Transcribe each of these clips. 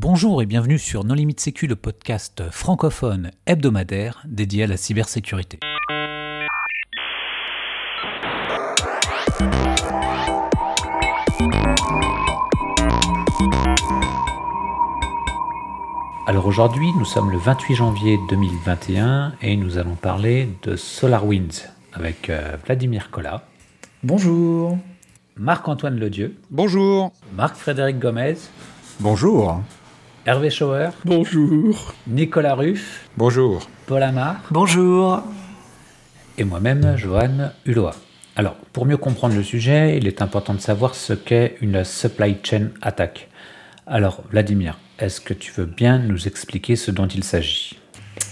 Bonjour et bienvenue sur Non Limite Sécu, le podcast francophone hebdomadaire dédié à la cybersécurité. Alors aujourd'hui, nous sommes le 28 janvier 2021 et nous allons parler de SolarWinds avec euh, Vladimir Collat. Bonjour. Marc-Antoine Ledieu. Bonjour. Marc-Frédéric Gomez. Bonjour. Hervé Schauer. Bonjour. Nicolas Ruff. Bonjour. Paul Amar. Bonjour. Et moi-même, Johan Hulot. Alors, pour mieux comprendre le sujet, il est important de savoir ce qu'est une supply chain attack. Alors, Vladimir, est-ce que tu veux bien nous expliquer ce dont il s'agit?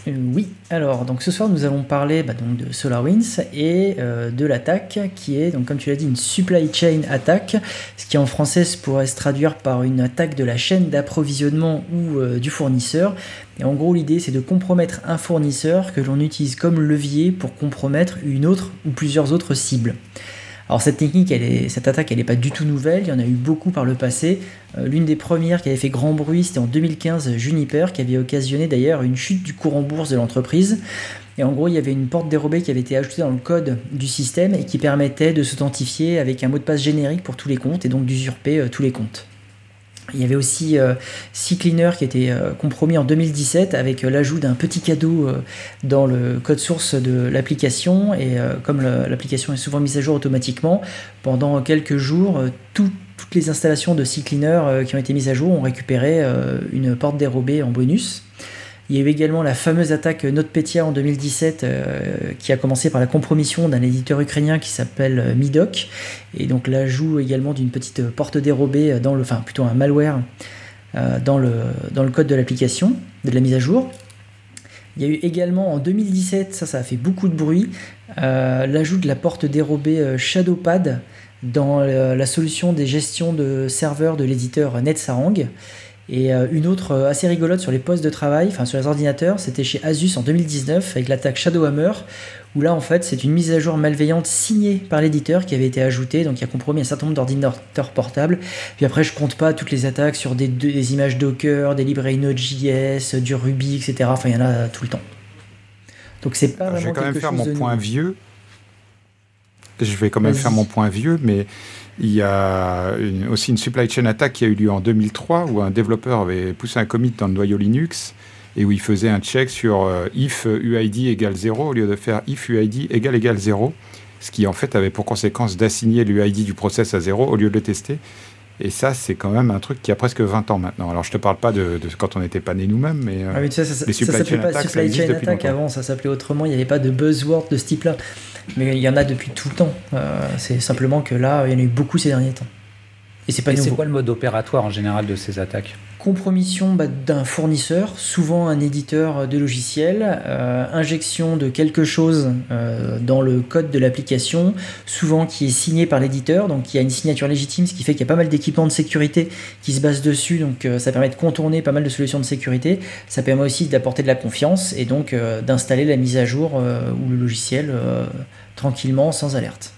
Oui, alors donc ce soir nous allons parler bah, donc, de SolarWinds et euh, de l'attaque qui est, donc, comme tu l'as dit, une supply chain attack, ce qui en français pourrait se traduire par une attaque de la chaîne d'approvisionnement ou euh, du fournisseur. Et en gros l'idée c'est de compromettre un fournisseur que l'on utilise comme levier pour compromettre une autre ou plusieurs autres cibles. Alors cette technique, cette attaque, elle n'est pas du tout nouvelle, il y en a eu beaucoup par le passé. Euh, l'une des premières qui avait fait grand bruit, c'était en 2015 Juniper, qui avait occasionné d'ailleurs une chute du cours en bourse de l'entreprise. Et en gros, il y avait une porte dérobée qui avait été ajoutée dans le code du système et qui permettait de s'authentifier avec un mot de passe générique pour tous les comptes et donc d'usurper euh, tous les comptes. Il y avait aussi euh, CCleaner qui était euh, compromis en 2017 avec euh, l'ajout d'un petit cadeau dans le code source de l'application. Et comme l'application est souvent mise à jour automatiquement, pendant quelques jours, toutes les installations de CCleaner qui ont été mises à jour ont récupéré une porte dérobée en bonus. Il y a eu également la fameuse attaque NotPetya en 2017 euh, qui a commencé par la compromission d'un éditeur ukrainien qui s'appelle euh, Midoc et donc l'ajout également d'une petite porte dérobée dans le, enfin plutôt un malware euh, dans, le, dans le code de l'application, de la mise à jour. Il y a eu également en 2017, ça ça a fait beaucoup de bruit, l'ajout de la porte dérobée Shadowpad dans la solution des gestions de serveurs de l'éditeur NetSarang. Et euh, une autre euh, assez rigolote sur les postes de travail, enfin sur les ordinateurs, c'était chez Asus en 2019 avec l'attaque Shadowhammer, où là en fait c'est une mise à jour malveillante signée par l'éditeur qui avait été ajoutée, donc qui a compromis un certain nombre d'ordinateurs portables. Puis après je compte pas toutes les attaques sur des, des images Docker, des librairies Node.js, du Ruby, etc. Enfin il y en a tout le temps. Donc c'est pas vraiment Je vais quand même faire mon point vieux. Je vais quand même faire mon point vieux, mais il y a aussi une supply chain attack qui a eu lieu en 2003 où un développeur avait poussé un commit dans le noyau Linux et où il faisait un check sur euh, if UID égale 0 au lieu de faire if UID égale égale 0, ce qui en fait avait pour conséquence d'assigner l'UID du process à 0 au lieu de le tester. Et ça, c'est quand même un truc qui a presque 20 ans maintenant. Alors, je te parle pas de, quand on n'était pas nés nous-mêmes, mais, euh, ah oui, ça, ça, les supply ça chain pas supply chain attack avant, ça s'appelait autrement. Il n'y avait pas de buzzword de ce type-là mais il y en a depuis tout le temps. Euh, c'est simplement que là, il y en a eu beaucoup ces derniers temps. Et c'est pas Et c'est quoi le mode opératoire en général de ces attaques? Compromission bah, d'un fournisseur, souvent un éditeur de logiciel, euh, injection de quelque chose euh, dans le code de l'application, souvent qui est signé par l'éditeur, donc y a une signature légitime, ce qui fait qu'il y a pas mal d'équipements de sécurité qui se basent dessus, donc euh, ça permet de contourner pas mal de solutions de sécurité, ça permet aussi d'apporter de la confiance et donc d'installer la mise à jour ou le logiciel tranquillement sans alerte.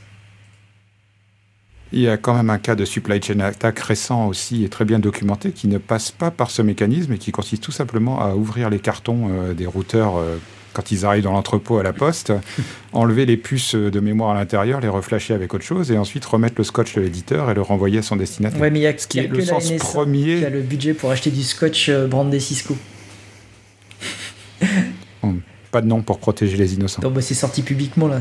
Il y a quand même un cas de supply chain attack récent aussi et très bien documenté qui ne passe pas par ce mécanisme et qui consiste tout simplement à ouvrir les cartons euh, des routeurs euh, quand ils arrivent dans l'entrepôt à la poste, enlever les puces de mémoire à l'intérieur, les reflasher avec autre chose et ensuite remettre le scotch de l'éditeur et le renvoyer à son destinataire. Ouais, mais il y a, ce qui est le sens premier. Qui a le budget pour acheter du scotch euh, brandé Cisco pas de nom pour protéger les innocents. bah c'est sorti publiquement là.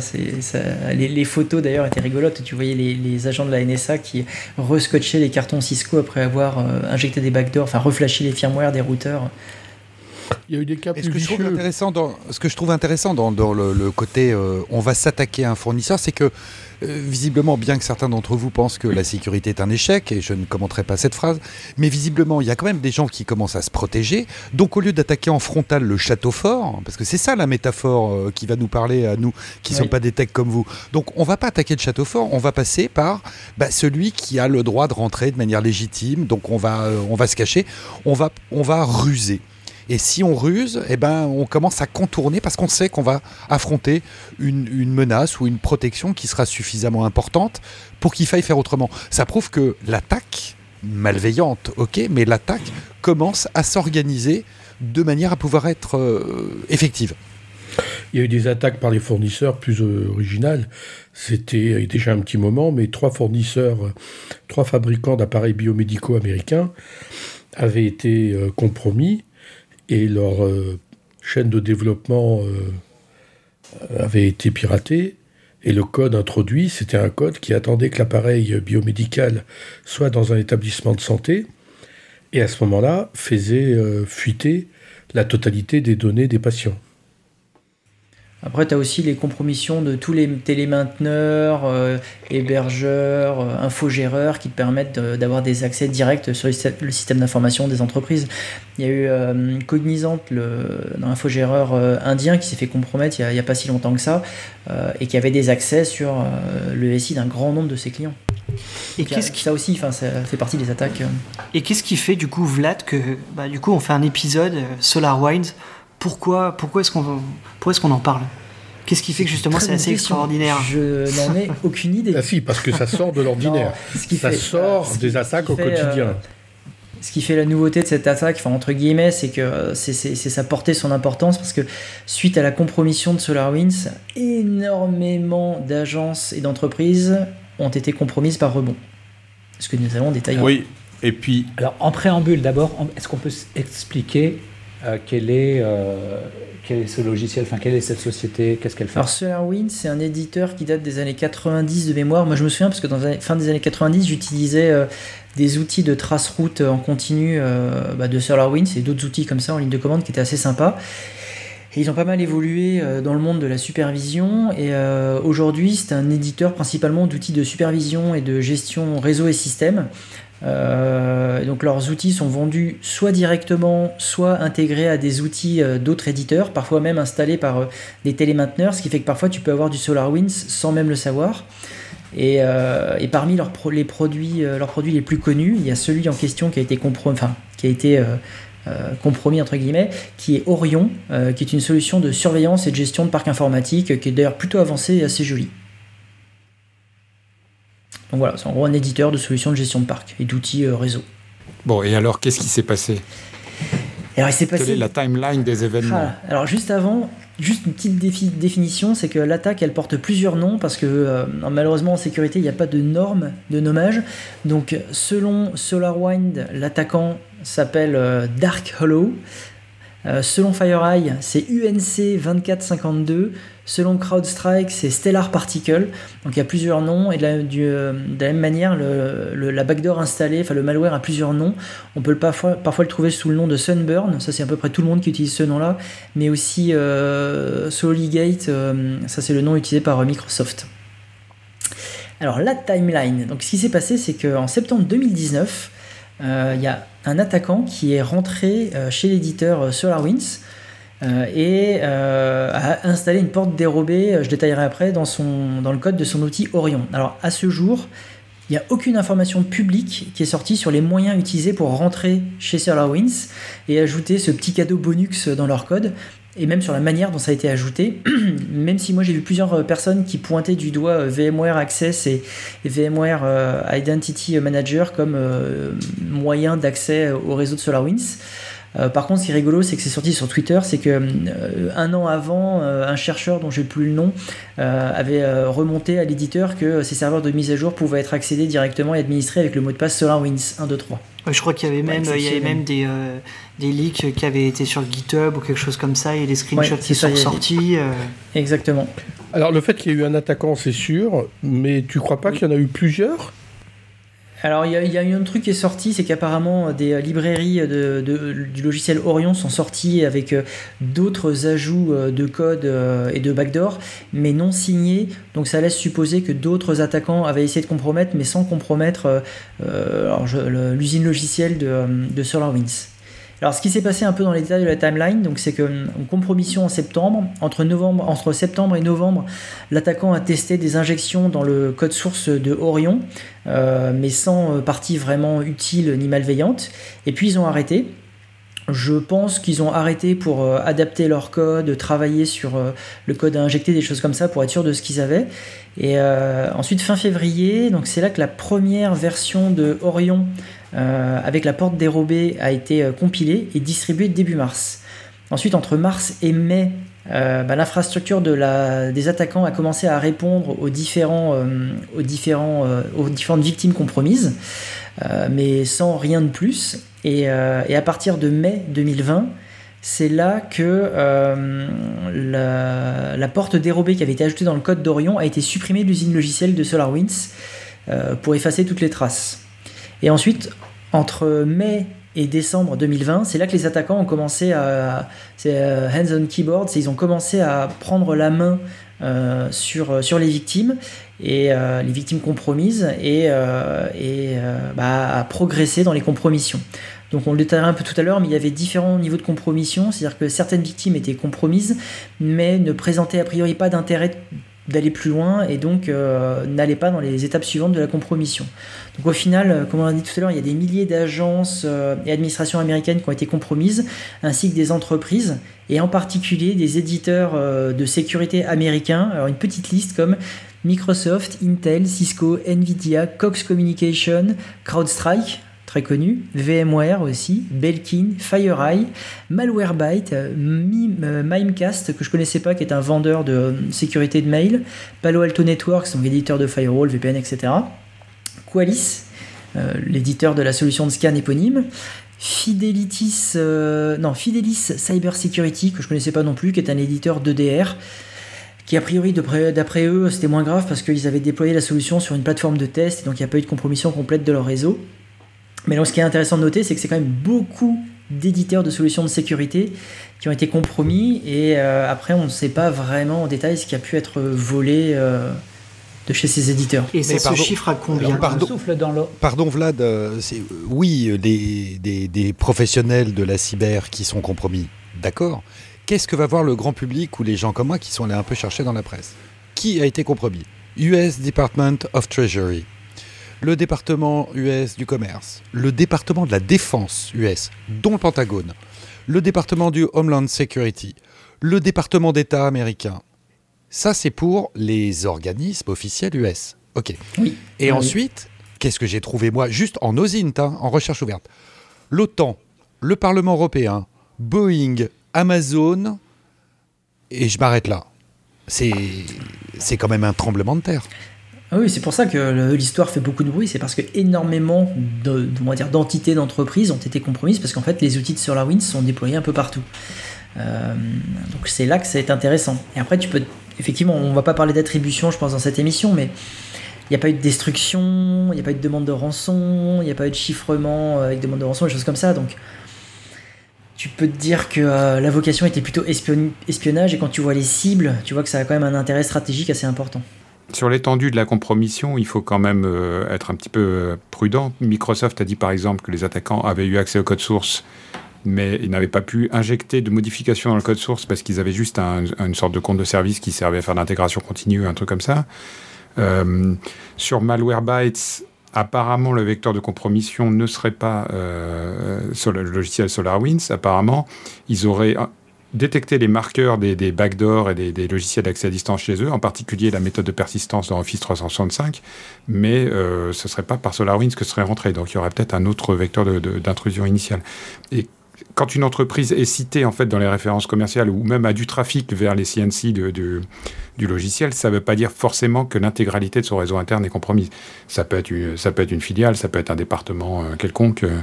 Les, photos d'ailleurs étaient rigolotes. Tu voyais les, les, agents de la NSA qui rescotchaient les cartons Cisco après avoir euh, injecté des backdoors, enfin reflashé les firmware des routeurs. Il y a eu des cas plus ce que, je trouve intéressant dans, ce que je trouve intéressant dans, dans le, côté euh, on va s'attaquer à un fournisseur, c'est que euh, visiblement, bien que certains d'entre vous pensent que la sécurité est un échec, et je ne commenterai pas cette phrase, mais visiblement, il y a quand même des gens qui commencent à se protéger. Donc, au lieu d'attaquer en frontal le château fort, parce que c'est ça la métaphore euh, qui va nous parler à nous qui ne sommes pas des techs comme vous. Donc, on va pas attaquer le château fort, on va passer par bah, celui qui a le droit de rentrer de manière légitime. Donc, on va, on va se cacher, on va, on va ruser. Et si on ruse, eh ben, on commence à contourner parce qu'on sait qu'on va affronter une, menace ou une protection qui sera suffisamment importante pour qu'il faille faire autrement. Ça prouve que l'attaque malveillante, ok, mais l'attaque commence à s'organiser de manière à pouvoir être euh, effective. Il y a eu des attaques par les fournisseurs plus originales. C'était déjà un petit moment, mais trois fournisseurs, trois fabricants d'appareils biomédicaux américains avaient été euh, compromis et leur euh, chaîne de développement avait été piratée. Et le code introduit, c'était un code qui attendait que l'appareil biomédical soit dans un établissement de santé et à ce moment-là faisait fuiter la totalité des données des patients. Après, tu as aussi les compromissions de tous les télémainteneurs, euh, hébergeurs, euh, infogéreurs qui te permettent d'avoir des accès directs sur le système d'information des entreprises. Il y a eu euh, Cognizant, l'infogéreur indien, qui s'est fait compromettre il n'y a, pas si longtemps que ça, et qui avait des accès sur le SI d'un grand nombre de ses clients. Et qu'est-ce qui... ça aussi, enfin, ça fait partie des attaques. Et qu'est-ce qui fait du coup Vlad que, bah, du coup, on fait un épisode SolarWinds pourquoi, pourquoi est-ce qu'on est qu'on en parle? Qu'est-ce qui fait que justement c'est assez extraordinaire? Je n'en ai aucune idée. Ah si, parce que ça sort de l'ordinaire. ça sort des attaques au quotidien. Euh, ce qui fait la nouveauté de cette attaque, enfin, entre guillemets, c'est que euh, c'est sa portée, son importance, parce que suite à la compromission de SolarWinds, énormément d'agences et d'entreprises ont été compromises par rebond. Ce que nous allons détailler. Oui, et puis... Alors, en préambule, d'abord, est-ce qu'on peut expliquer euh, quel, est, euh, quel est ce logiciel, enfin quelle est cette société, qu'est-ce qu'elle fait? Alors SolarWinds, c'est un éditeur qui date des années 90 de mémoire. Moi je me souviens parce que dans la fin des années 90, j'utilisais euh, des outils de trace route en continu bah, de SolarWinds et d'autres outils comme ça en ligne de commande qui étaient assez sympas. Et ils ont pas mal évolué dans le monde de la supervision et aujourd'hui c'est un éditeur principalement d'outils de supervision et de gestion réseau et système euh, donc leurs outils sont vendus soit directement, soit intégrés à des outils euh, d'autres éditeurs, parfois même installés par euh, des télémainteneurs, ce qui fait que parfois tu peux avoir du SolarWinds sans même le savoir. Et, parmi leurs, produits, les plus connus, il y a celui en question qui a été compromis, enfin, qui a été compromis entre guillemets, qui est Orion, qui est une solution de surveillance et de gestion de parcs informatiques, qui est d'ailleurs plutôt avancée et assez jolie. Donc voilà, c'est en gros un éditeur de solutions de gestion de parc et d'outils euh, réseau. Bon, et alors qu'est-ce qui s'est passé? Alors, il s'est passé... Quelle est la timeline des événements? Ah, Alors juste avant, juste une petite définition, c'est que l'attaque elle porte plusieurs noms parce que euh, malheureusement en sécurité il n'y a pas de normes de nommage. Donc selon SolarWind, l'attaquant s'appelle euh, Dark Hollow. selon FireEye, c'est UNC 2452. Selon CrowdStrike, c'est Stellar Particle. Donc il y a plusieurs noms et de la, euh, même manière, la backdoor installée, enfin le malware a plusieurs noms. On peut parfois, le trouver sous le nom de Sunburn, ça c'est à peu près tout le monde qui utilise ce nom-là, mais aussi euh, euh, ça c'est le nom utilisé par Microsoft. Alors la timeline, donc ce qui s'est passé c'est qu'en septembre 2019, il y a un attaquant qui est rentré chez l'éditeur SolarWinds euh, et euh, a installé une porte dérobée, euh, je détaillerai après, dans, son, dans le code de son outil Orion. Alors à ce jour, il n'y a aucune information publique qui est sortie sur les moyens utilisés pour rentrer chez SolarWinds et ajouter ce petit cadeau bonus dans leur code, et même sur la manière dont ça a été ajouté. même si moi j'ai vu plusieurs personnes qui pointaient du doigt VMware Access et, VMware Identity Manager comme moyen d'accès au réseau de SolarWinds. Euh, par contre, ce qui est rigolo, c'est que c'est sorti sur Twitter, c'est que euh, un an avant, euh, un chercheur dont j'ai plus le nom avait remonté à l'éditeur que ces serveurs de mise à jour pouvaient être accédés directement et administrés avec le mot de passe SolarWinds 1, 2, 3. Je crois qu'il y avait même, il y avait même des, des leaks qui avaient été sur GitHub ou quelque chose comme ça, et des screenshots qui sont sortis. Exactement. Alors le fait qu'il y ait eu un attaquant, c'est sûr, mais tu crois pas qu'il y en a eu plusieurs? Alors il y, a un truc qui est sorti, c'est qu'apparemment des librairies du logiciel Orion sont sorties avec euh, d'autres ajouts euh, de code euh, et de backdoor, mais non signés. Donc ça laisse supposer que d'autres attaquants avaient essayé de compromettre, mais sans compromettre l'usine logicielle de SolarWinds. Alors, ce qui s'est passé un peu dans les détails de la timeline, donc c'est que en compromission en septembre, entre, novembre, entre septembre et novembre, l'attaquant a testé des injections dans le code source de Orion, euh, mais sans euh, partie vraiment utile ni malveillante. Et puis ils ont arrêté. Je pense qu'ils ont arrêté pour euh, adapter leur code, travailler sur le code à injecter, des choses comme ça pour être sûr de ce qu'ils avaient. Et ensuite fin février, donc c'est là que la première version de Orion avec la porte dérobée a été compilé et distribué début mars. Ensuite, entre mars et mai, bah, l'infrastructure de des attaquants a commencé à répondre aux, différents, aux, différentes victimes compromises, mais sans rien de plus. Et, à partir de mai 2020, c'est là que euh, la, porte dérobée qui avait été ajoutée dans le code d'Orion a été supprimée de l'usine logicielle de SolarWinds euh, pour effacer toutes les traces. Et ensuite, entre mai et décembre 2020, c'est là que les attaquants ont commencé à. C'est euh, hands on keyboard, ils ont commencé à prendre la main sur, sur les victimes et les victimes compromises et, bah, à progresser dans les compromissions. Donc on le détaillera un peu tout à l'heure, mais il y avait différents niveaux de compromission, c'est-à-dire que certaines victimes étaient compromises, mais ne présentaient a priori pas d'intérêt d'aller plus loin et donc euh, n'allaient pas dans les étapes suivantes de la compromission. Donc au final, euh, comme on l'a dit tout à l'heure, il y a des milliers d'agences euh, et administrations américaines qui ont été compromises, ainsi que des entreprises, et en particulier des éditeurs de sécurité américains. Alors une petite liste comme Microsoft, Intel, Cisco, Nvidia, Cox Communication, CrowdStrike, très connu, VMware aussi, Belkin, FireEye, Malwarebyte, euh, euh, Mimecast, que je connaissais pas, qui est un vendeur de euh, sécurité de mail, Palo Alto Networks, donc éditeur de firewall, VPN, etc. Qualys, l'éditeur de la solution de scan éponyme, non, Fidelis Cyber Security, que je connaissais pas non plus, qui est un éditeur d'EDR, qui a priori, d'après eux, c'était moins grave parce qu'ils avaient déployé la solution sur une plateforme de test, donc il n'y a pas eu de compromission complète de leur réseau. Mais donc, ce qui est intéressant de noter, c'est que c'est quand même beaucoup d'éditeurs de solutions de sécurité qui ont été compromis et euh, après on ne sait pas vraiment en détail ce qui a pu être volé euh, de chez ces éditeurs. Et ça se chiffre à combien pardon, pardon, Vlad, euh, oui, des, des, professionnels de la cyber qui sont compromis, d'accord. Qu'est-ce que va voir le grand public ou les gens comme moi qui sont allés un peu chercher dans la presse? Qui a été compromis? US Department of Treasury, le département US du commerce, le département de la défense US, dont le Pentagone, le département du Homeland Security, le département d'État américain. Ça, c'est pour les organismes officiels US. OK. Et ensuite, qu'est-ce que j'ai trouvé, moi, juste en OSINT, hein, en recherche ouverte? L'OTAN, le Parlement européen, Boeing, Amazon, et je m'arrête là. C'est quand même un tremblement de terre. Ah oui, c'est pour ça que l'histoire fait beaucoup de bruit, c'est parce que énormément d'entités d'entreprises ont été compromises, parce qu'en fait les outils de SolarWinds sont déployés un peu partout. Euh, donc c'est là que c'est intéressant. Et après tu peux, effectivement, on va pas parler d'attribution, je pense, dans cette émission, mais il n'y a pas eu de destruction, il n'y a pas eu de demande de rançon, il n'y a pas eu de chiffrement avec demande de rançon, des choses comme ça. Donc tu peux te dire que euh, la vocation était plutôt espionnage, et quand tu vois les cibles, tu vois que ça a quand même un intérêt stratégique assez important. Sur l'étendue de la compromission, il faut quand même euh, être un petit peu euh, prudent. Microsoft a dit par exemple que les attaquants avaient eu accès au code source, mais ils n'avaient pas pu injecter de modifications dans le code source parce qu'ils avaient juste une sorte de compte de service qui servait à faire l'intégration continue, un truc comme ça. Euh, sur Malwarebytes, apparemment le vecteur de compromission ne serait pas le logiciel SolarWinds. Apparemment, ils auraient détecter les marqueurs des, backdoors et des, logiciels d'accès à distance chez eux, en particulier la méthode de persistance dans Office 365, mais euh, ce ne serait pas par SolarWinds que ce serait rentré. Donc il y aurait peut-être un autre vecteur d'intrusion initiale. Et quand une entreprise est citée en fait dans les références commerciales ou même a du trafic vers les CNC de, du logiciel, ça ne veut pas dire forcément que l'intégralité de son réseau interne est compromise. Ça peut être une, ça peut être une filiale, ça peut être un département euh, quelconque. Euh.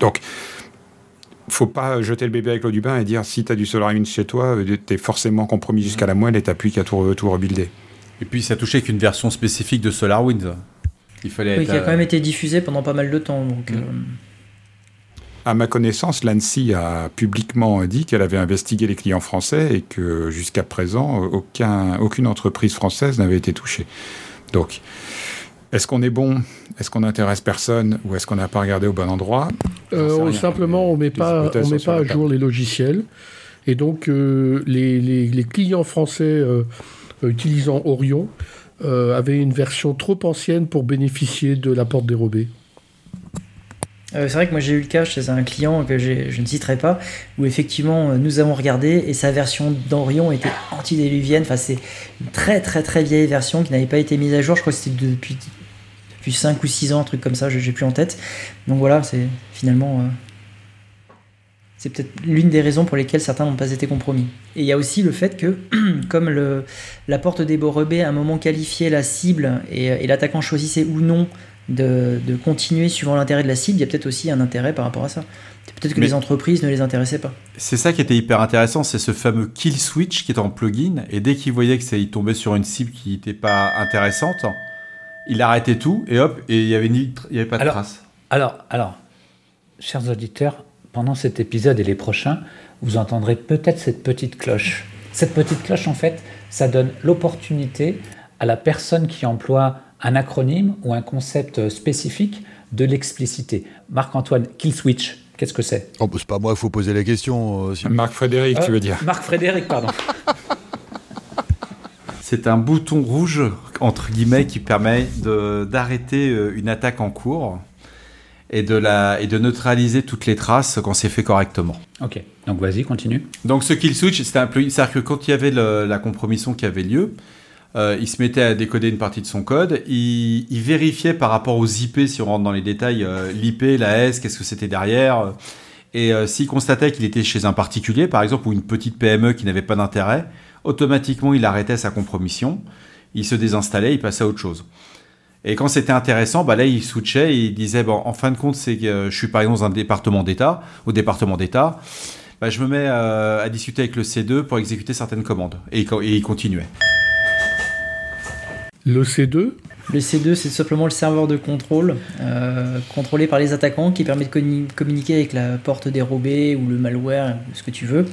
Donc, faut pas jeter le bébé avec l'eau du bain et dire si tu as du SolarWinds chez toi, euh, tu es forcément compromis jusqu'à la moelle et tu plus qu'à tout, tout rebuilder. Et puis ça touchait qu'une version spécifique de SolarWinds. Il fallait oui, qui a quand même été diffusé pendant pas mal de temps. Donc, mm. euh. À ma connaissance, l'ANSI a publiquement dit qu'elle avait investigué les clients français et que jusqu'à présent, aucun, aucune entreprise française n'avait été touchée. Donc, est-ce qu'on est bon? Est-ce qu'on n'intéresse personne? Ou est-ce qu'on n'a pas regardé au bon endroit? Euh, Simplement, on ne met pas, on met pas à jour les logiciels. Et donc, euh, les, clients français euh, utilisant Orion avaient une version trop ancienne pour bénéficier de la porte dérobée. c'est vrai que moi j'ai eu le cas chez un client que je ne citerai pas, où effectivement nous avons regardé et sa version d'Orion était antidiluvienne. Enfin, c'est une très très très vieille version qui n'avait pas été mise à jour. Je crois que c'était depuis depuis 5 ou 6 ans, un truc comme ça, j'ai plus en tête. Donc voilà, c'est finalement c'est peut-être l'une des raisons pour lesquelles certains n'ont pas été compromis. Et il y a aussi le fait que, comme le, la porte des Borobé à un moment qualifiait la cible et, l'attaquant choisissait ou non de, continuer suivant l'intérêt de la cible, il y a peut-être aussi un intérêt par rapport à ça. Peut-être que les entreprises ne les intéressaient pas. C'est ça qui était hyper intéressant, c'est ce fameux kill switch qui est en plugin, et dès qu'il voyait que ça, il tombait sur une cible qui n'était pas intéressante, il arrêtait tout, et hop, et il n'y avait, ni, il y avait pas de trace. Alors, alors, chers auditeurs, pendant cet épisode et les prochains, vous entendrez peut-être cette petite cloche. Cette petite cloche, en fait, ça donne l'opportunité à la personne qui emploie un acronyme ou un concept spécifique de l'expliciter. Marc-Antoine, kill switch, qu'est-ce que c'est? Oh, bah, C'est pas moi il faut poser la question. Euh, Marc Frédéric, tu veux dire Marc Frédéric, pardon. c'est un bouton rouge, entre guillemets, qui permet d'arrêter euh, une attaque en cours et de, la, et de neutraliser toutes les traces quand c'est fait correctement. Ok, donc vas-y, continue. Donc ce kill switch, c'était un peu, c'est-à-dire que quand il y avait la compromission qui avait lieu, euh, il se mettait à décoder une partie de son code, il, vérifiait par rapport aux IP, si on rentre dans les détails, euh, l'IP, la S, qu'est-ce que c'était derrière, et euh, s'il constatait qu'il était chez un particulier, par exemple, ou une petite PME qui n'avait pas d'intérêt, automatiquement il arrêtait sa compromission, il se désinstallait, il passait à autre chose. Et quand c'était intéressant, bah là, il switchait il disait, bon, en fin de compte, c'est que je suis par exemple dans un département d'État, au département d'État, bah, je me mets euh, à discuter avec le C2 pour exécuter certaines commandes. Et, et il continuait. Le C2 Le C2, c'est simplement le serveur de contrôle, euh, contrôlé par les attaquants, qui permet de communiquer avec la porte dérobée ou le malware, ce que tu veux,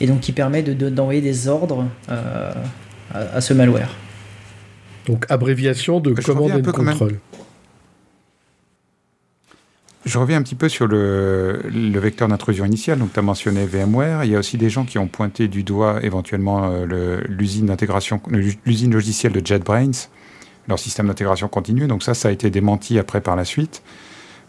et donc qui permet d'envoyer de, des ordres euh, à ce malware. Donc abréviation de commande et de contrôle. Je reviens un petit peu sur le, vecteur d'intrusion initiale. Donc, tu as mentionné VMware. Il y a aussi des gens qui ont pointé du doigt éventuellement euh, l'usine d'intégration, l'usine logicielle de JetBrains, leur système d'intégration continue. Donc, ça, ça a été démenti après par la suite.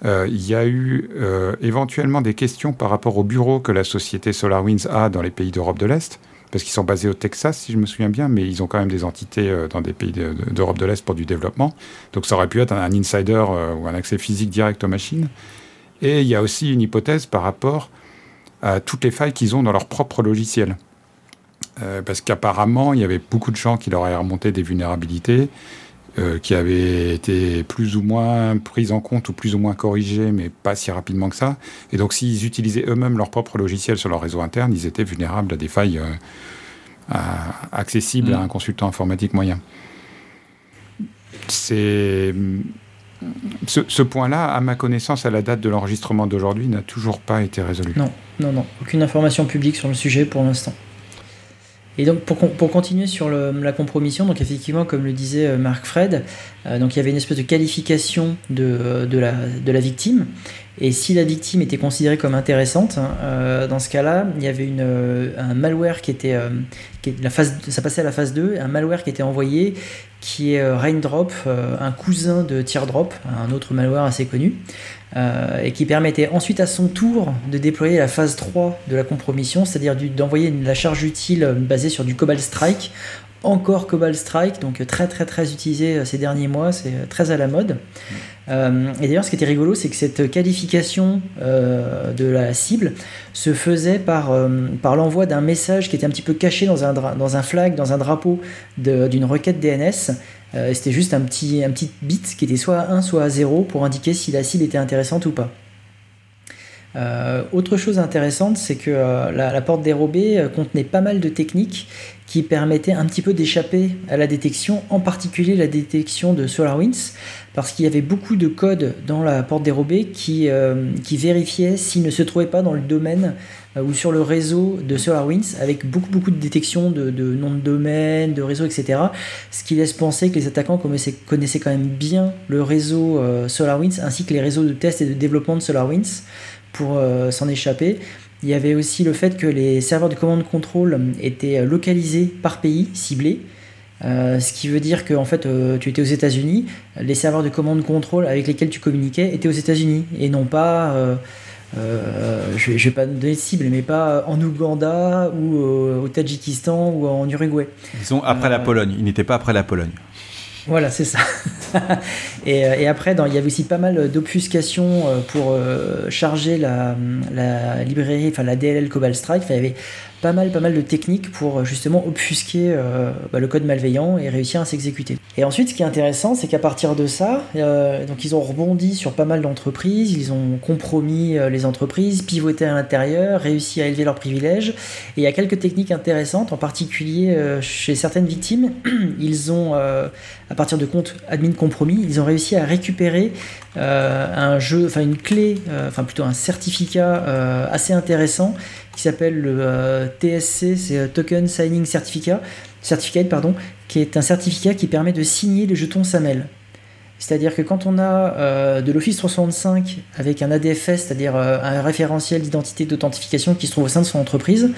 Euh, il y a eu euh, éventuellement des questions par rapport au bureau que la société SolarWinds a dans les pays d'Europe de l'Est parce qu'ils sont basés au Texas, si je me souviens bien, mais ils ont quand même des entités euh, dans des pays d'Europe de, l'Est pour du développement. Donc ça aurait pu être un, insider euh, ou un accès physique direct aux machines. Et il y a aussi une hypothèse par rapport à toutes les failles qu'ils ont dans leur propre logiciel. Euh, parce qu'apparemment, il y avait beaucoup de gens qui leur avaient remonté des vulnérabilités. Euh, qui avaient été plus ou moins prises en compte ou plus ou moins corrigées, mais pas si rapidement que ça. Et donc, s'ils utilisaient eux-mêmes leur propre logiciel sur leur réseau interne, ils étaient vulnérables à des failles euh, accessibles à mm. un consultant informatique moyen. C'est ce, ce point-là, à ma connaissance, à la date de l'enregistrement d'aujourd'hui, n'a toujours pas été résolu. Non, non, non. Aucune information publique sur le sujet pour l'instant. Et donc pour, continuer sur la compromission, donc effectivement comme le disait euh, Marc Fred, euh, il y avait une espèce de qualification de, de la victime. Et si la victime était considérée comme intéressante, hein, euh, dans ce cas-là, il y avait une, un malware qui était, phase, ça passait à la phase 2, un malware qui était envoyé, qui est Raindrop, un cousin de Teardrop, un autre malware assez connu, euh, et qui permettait ensuite à son tour de déployer la phase 3 de la compromission, c'est-à-dire d'envoyer la charge utile basée sur du Cobalt Strike, encore Cobalt Strike, donc très très très utilisé euh, ces derniers mois, c'est euh, très à la mode. et d'ailleurs, ce qui était rigolo, c'est que cette qualification de la cible se faisait par, par l'envoi d'un message qui était un petit peu caché dans un, dans un flag, dans un drapeau d'une requête DNS, euh, c'était juste un petit, un petit bit qui était soit à 1 soit à 0 pour indiquer si la cible était intéressante ou pas. Euh, autre chose intéressante, c'est que euh, la, porte dérobée contenait pas mal de techniques qui permettaient un petit peu d'échapper à la détection, en particulier la détection de SolarWinds, parce qu'il y avait beaucoup de codes dans la porte dérobée qui, qui vérifiaient s'il ne se trouvait pas dans le domaine euh, ou sur le réseau de SolarWinds avec beaucoup beaucoup de détection de, noms de domaine, de réseau, etc. Ce qui laisse penser que les attaquants connaissaient, quand même bien le réseau euh, SolarWinds ainsi que les réseaux de test et de développement de SolarWinds pour euh, s'en échapper. Il y avait aussi le fait que les serveurs de commande contrôle étaient localisés par pays, ciblés. ce qui veut dire que en fait, tu étais aux États-Unis, les serveurs de commande contrôle avec lesquels tu communiquais étaient aux États-Unis et non pas euh, je, vais, vais pas donner de cible, mais pas en Ouganda ou au Tadjikistan ou en Uruguay. Ils sont après la euh, Pologne, ils n'étaient pas après la Pologne. Voilà, c'est ça. et, et, après, dans, il y avait aussi pas mal d'obfuscation pour charger la, librairie, enfin la DLL Cobalt Strike. Pas mal, pas mal de techniques pour euh, justement obfusquer euh, bah, le code malveillant et réussir à s'exécuter. Et ensuite, ce qui est intéressant, c'est qu'à partir de ça, euh, donc ils ont rebondi sur pas mal d'entreprises, ils ont compromis les entreprises, pivoté à l'intérieur, réussi à élever leurs privilèges. Et il y a quelques techniques intéressantes, en particulier chez certaines victimes, ils ont, à partir de comptes admin compromis, ils ont réussi à récupérer un jeu, enfin une clé, enfin plutôt un certificat assez intéressant qui s'appelle le euh, TSC, c'est euh, Token Signing Certificate, Certificate pardon, qui est un certificat qui permet de signer les jetons SAML. C'est-à-dire que quand on a euh, de l'Office 365 avec un ADFS, c'est-à-dire un référentiel d'identité d'authentification qui se trouve au sein de son entreprise,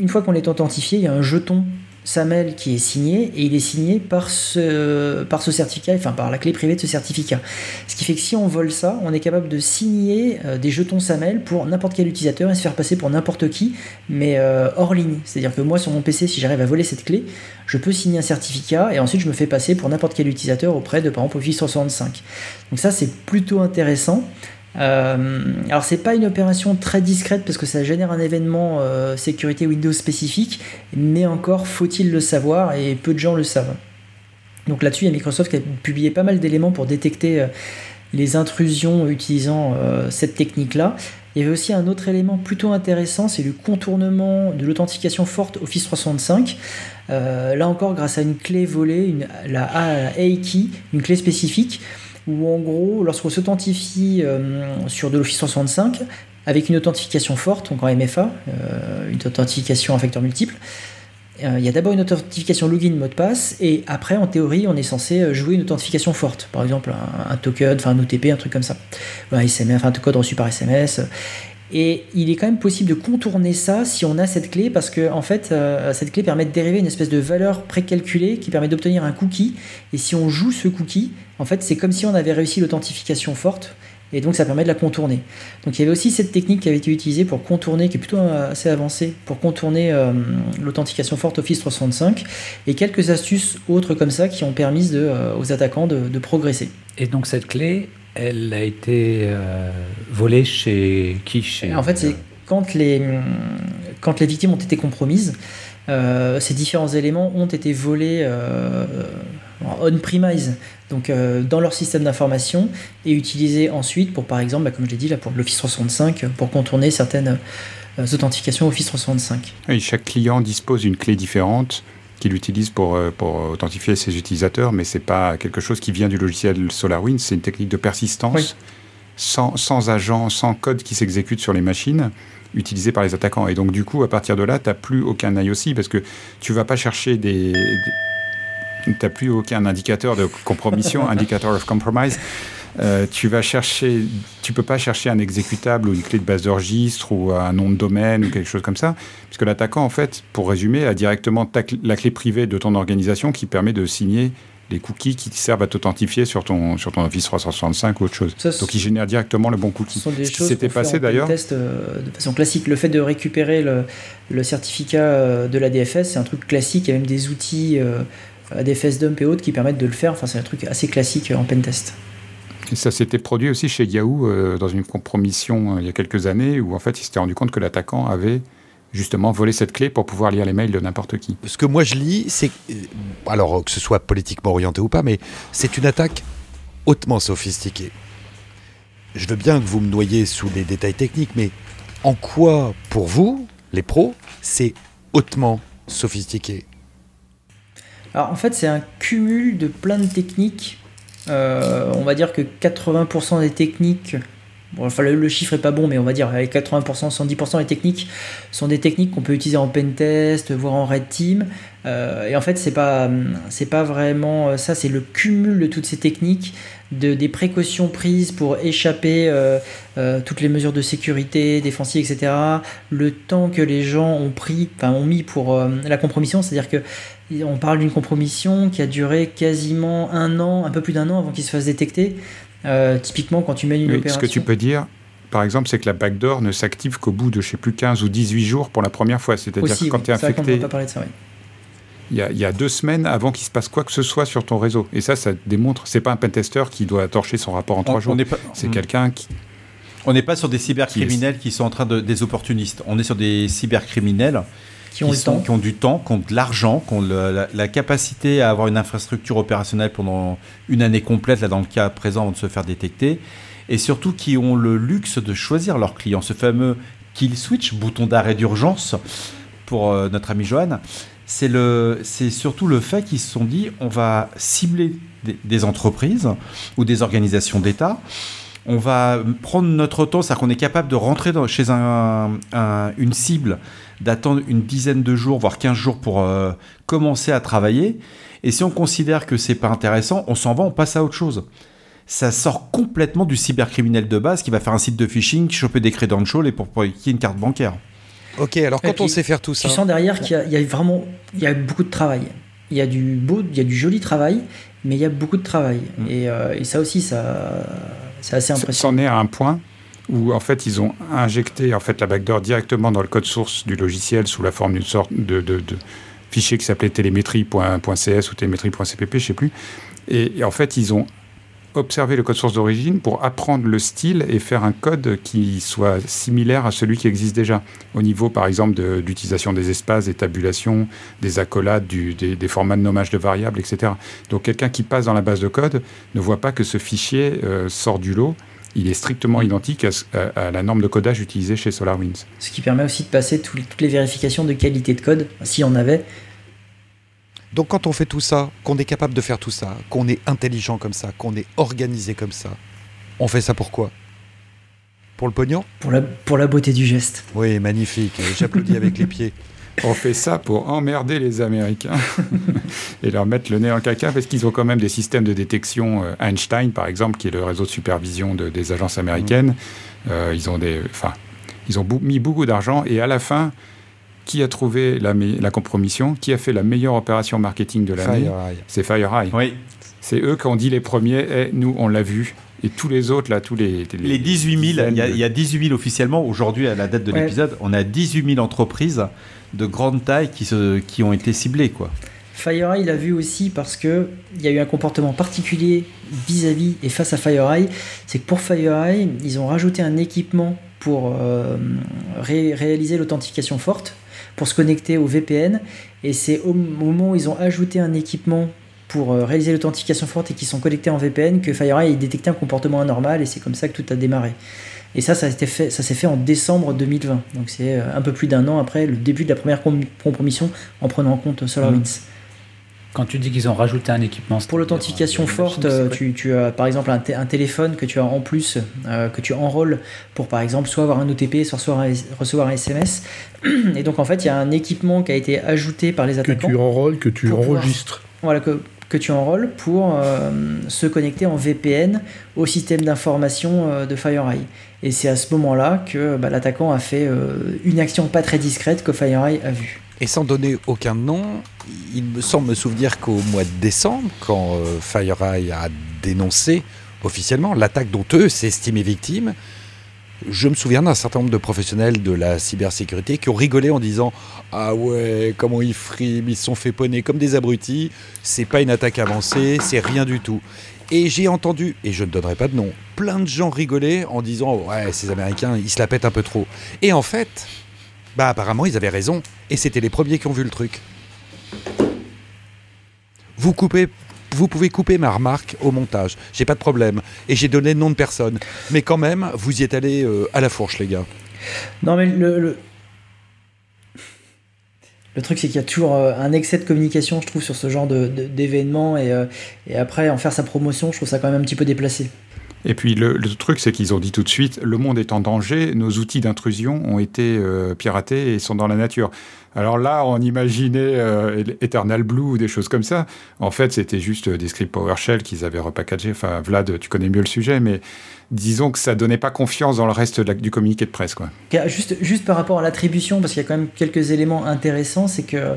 une fois qu'on est authentifié, il y a un jeton SAML qui est signé et il est signé par ce, certificat, enfin par la clé privée de ce certificat. Ce qui fait que si on vole ça, on est capable de signer euh, des jetons SAML pour n'importe quel utilisateur et se faire passer pour n'importe qui, mais euh, hors ligne. C'est-à-dire que moi sur mon PC, si j'arrive à voler cette clé, je peux signer un certificat et ensuite je me fais passer pour n'importe quel utilisateur auprès de par exemple Office 365. Donc ça c'est plutôt intéressant. Euh, alors c'est pas une opération très discrète parce que ça génère un événement euh, sécurité Windows spécifique, mais encore faut-il le savoir et peu de gens le savent. Donc là-dessus, il y a Microsoft qui a publié pas mal d'éléments pour détecter euh, les intrusions utilisant cette technique-là. Il y avait aussi un autre élément plutôt intéressant, c'est le contournement de l'authentification forte Office 365. là encore, grâce à une clé volée, la A key, une clé spécifique, où en gros, lorsqu'on s'authentifie euh, sur de l'Office 365, avec une authentification forte, donc en MFA, euh, une authentification à facteur multiple, euh, il y a d'abord une authentification login mot de passe et après en théorie on est censé jouer une authentification forte. Par exemple un, token enfin un OTP un truc comme ça. Un SMS enfin un code reçu par SMS et il est quand même possible de contourner ça si on a cette clé, parce que en fait, euh, cette clé permet de dériver une espèce de valeur précalculée qui permet d'obtenir un cookie. Et si on joue ce cookie, en fait, c'est comme si on avait réussi l'authentification forte. Et donc ça permet de la contourner. Donc il y avait aussi cette technique qui avait été utilisée pour contourner, qui est plutôt euh, assez avancée, pour contourner euh, l'authentification forte Office 365, et quelques astuces autres comme ça qui ont permis aux attaquants de, de progresser. Et donc cette clé, elle a été euh, volée chez qui? Chez... En fait, c'est quand les, quand les victimes ont été compromises, euh, ces différents éléments ont été volés euh, on-premise, donc dans leur système d'information, et utilisés ensuite pour, par exemple, bah, comme je l'ai dit, là, pour l'Office 365, pour contourner certaines authentifications Office 365. Oui, chaque client dispose d'une clé différente qu'il utilise pour, euh, pour authentifier ses utilisateurs, mais c'est pas quelque chose qui vient du logiciel SolarWinds, c'est une technique de persistance sans, sans agent, sans code qui s'exécute sur les machines utilisée par les attaquants. Et donc, du coup, à partir de là, tu n'as plus aucun IOC parce que tu vas pas chercher des. tu n'as plus aucun indicateur de compromission, indicator of compromise. Euh, tu vas chercher, tu peux pas chercher un exécutable ou une clé de base de registre ou un nom de domaine ou quelque chose comme ça, puisque l'attaquant, en fait, pour résumer, a directement la clé privée de ton organisation qui permet de signer les cookies qui servent à t'authentifier sur ton, sur ton Office 365 ou autre chose. Donc il génère directement le bon cookie. Ce sont des Ce choses qui passé d'ailleurs. Test euh, de façon classique. Le fait de récupérer le, le certificat euh, de la DFS, c'est un truc classique. Il y a même des outils ADFS dump et autres qui permettent de le faire. Enfin, c'est un truc assez classique en pentest ça s'était produit aussi chez Yahoo euh, dans une compromission euh, il y a quelques années où en fait il s'était rendu compte que l'attaquant avait justement volé cette clé pour pouvoir lire les mails de n'importe qui. Ce que moi je lis, c'est euh, alors que ce soit politiquement orienté ou pas, mais c'est une attaque hautement sophistiquée. Je veux bien que vous me noyez sous les détails techniques, mais en quoi, pour vous, les pros, c'est hautement sophistiqué? Alors en fait, c'est un cumul de plein de techniques euh, on va dire que 80% des techniques, enfin le, chiffre est pas bon, mais on va dire avec 80%, 110% des techniques sont des techniques qu'on peut utiliser en pentest, voire en red team. Euh, et en fait, c'est pas, c'est pas vraiment ça, c'est le cumul de toutes ces techniques, de, des précautions prises pour échapper euh, toutes les mesures de sécurité, défensives, etc. Le temps que les gens ont pris, enfin ont mis pour la compromission, c'est-à-dire que on parle d'une compromission qui a duré quasiment un an, un peu plus d'un an avant qu'il se fasse détecter. Euh, typiquement, quand tu mènes une opération. Ce que tu peux dire, par exemple, c'est que la backdoor ne s'active qu'au bout de, je sais plus, 15 ou 18 jours pour la première fois. C'est-à-dire que quand tu es infecté. pas parler de ça, oui. il y, a, deux semaines avant qu'il se passe quoi que ce soit sur ton réseau. Et ça, ça démontre, c'est pas un pentester qui doit torcher son rapport en trois jours. C'est hmm. quelqu'un qui. On n'est pas sur des cybercriminels qui, sont en train de des opportunistes. On est sur des cybercriminels qui ont, qui ont du temps, qui ont de l'argent, qui ont la, capacité à avoir une infrastructure opérationnelle pendant une année complète, là dans le cas présent, avant de se faire détecter, et surtout qui ont le luxe de choisir leurs clients. Ce fameux kill switch, bouton d'arrêt d'urgence pour euh, notre ami Johan, c'est le, c'est surtout le fait qu'ils se sont dit, on va cibler des, entreprises ou des organisations d'État. On va prendre notre temps, c'est-à-dire qu'on est capable de rentrer dans, chez un, une cible, d'attendre une dizaine de jours, voire 15 jours pour euh, commencer à travailler. Et si on considère que c'est pas intéressant, on s'en va, on passe à autre chose. Ça sort complètement du cybercriminel de base qui va faire un site de phishing, choper des credentials et pour, pour qu'il y ait une carte bancaire. Ok, alors quand on sait faire tout ça. Tu sens derrière qu'il y, a vraiment il y a beaucoup de travail. Il y a du beau, il y a du joli travail, mais il y a beaucoup de travail. Mm. Euh, et, ça aussi, ça, c'est assez impressionnant. C'en est à un point où en fait ils ont injecté en fait la backdoor directement dans le code source du logiciel sous la forme d'une sorte de, de, fichier qui s'appelait télémétrie.cs ou télémétrie.cpp, je sais plus. et, en fait, ils ont observer le code source d'origine pour apprendre le style et faire un code qui soit similaire à celui qui existe déjà, au niveau par exemple d'utilisation des espaces, des tabulations, des accolades, des, formats de nommage de variables, etc. Donc quelqu'un qui passe dans la base de code ne voit pas que ce fichier euh, sort du lot. Il est strictement identique à, la norme de codage utilisée chez SolarWinds. Ce qui permet aussi de passer toutes les vérifications de qualité de code, s'il y en avait, donc quand on fait tout ça, qu'on est capable de faire tout ça, qu'on est intelligent comme ça, qu'on est organisé comme ça, on fait ça pourquoi Pour le pognon? Pour la, pour la beauté du geste. Oui, magnifique. J'applaudis avec les pieds. On fait ça pour emmerder les Américains et leur mettre le nez en caca parce qu'ils ont quand même des systèmes de détection euh, Einstein, par exemple, qui est le réseau de supervision des agences américaines. Mmh. Euh, ils ont des, enfin, ils ont mis beaucoup d'argent et à la fin, qui a trouvé la, la, compromission, qui a fait la meilleure opération marketing de l'année? C'est FireEye. Oui. C'est eux qui ont dit les premiers, et eh, nous on l'a vu. Et tous les autres, là, tous les. Les, 18 000, il y, a 18 000 officiellement. Aujourd'hui, à la date de l'épisode, on a 18 000 entreprises de grande taille qui, se, qui ont été ciblées, quoi. FireEye l'a vu aussi parce que il y a eu un comportement particulier vis-à-vis et face à FireEye. C'est que pour FireEye, ils ont rajouté un équipement pour euh, réaliser l'authentification forte pour se connecter au VPN. Et c'est au moment où ils ont ajouté un équipement pour euh, réaliser l'authentification forte et qui sont connectés en VPN que FireEye a détecté un comportement anormal et c'est comme ça que tout a démarré. Et ça, ça, fait, ça s'est fait en décembre 2020. Donc c'est euh, un peu plus d'un an après le début de la première compromission en prenant en compte SolarWinds. Quand tu dis qu'ils ont rajouté un équipement pour l'authentification forte, euh, tu, as par exemple un, téléphone que tu as en plus, euh, que tu enrôles pour par exemple soit avoir un OTP, soit recevoir un SMS. Et donc en fait, il y a un équipement qui a été ajouté par les attaquants. Que tu enrôles, que tu enregistres. voilà, que, que tu enrôles pour euh, se connecter en VPN au système d'information de FireEye. Et c'est à ce moment-là que bah, l'attaquant a fait une action pas très discrète que FireEye a vue. Et sans donner aucun nom, il me semble me souvenir qu'au mois de décembre, quand euh, FireEye a dénoncé officiellement l'attaque dont eux s'estimaient victimes, je me souviens d'un certain nombre de professionnels de la cybersécurité qui ont rigolé en disant Ah ouais, comment ils friment, ils se sont fait poney comme des abrutis, c'est pas une attaque avancée, c'est rien du tout. Et j'ai entendu, et je ne donnerai pas de nom, plein de gens rigoler en disant Ouais, ces Américains, ils se la pètent un peu trop. Et en fait, bah apparemment ils avaient raison, et c'était les premiers qui ont vu le truc. Vous coupez vous pouvez couper ma remarque au montage, j'ai pas de problème. Et j'ai donné le nom de personne. Mais quand même, vous y êtes allé euh, à la fourche, les gars. Non, mais le, le... truc, c'est qu'il y a toujours euh, un excès de communication, je trouve, sur ce genre d'événements. De, et, euh, et, après, en faire sa promotion, je trouve ça quand même un petit peu déplacé. Et puis le, truc, c'est qu'ils ont dit tout de suite, le monde est en danger, nos outils d'intrusion ont été euh, piratés et sont dans la nature. Alors là, on imaginait Eternal Blue ou des choses comme ça. En fait, c'était juste des scripts PowerShell qu'ils avaient repackagés. Enfin, Vlad, tu connais mieux le sujet, mais disons que ça donnait pas confiance dans le reste du communiqué de presse. Quoi. Juste, par rapport à l'attribution, parce qu'il y a quand même quelques éléments intéressants, c'est que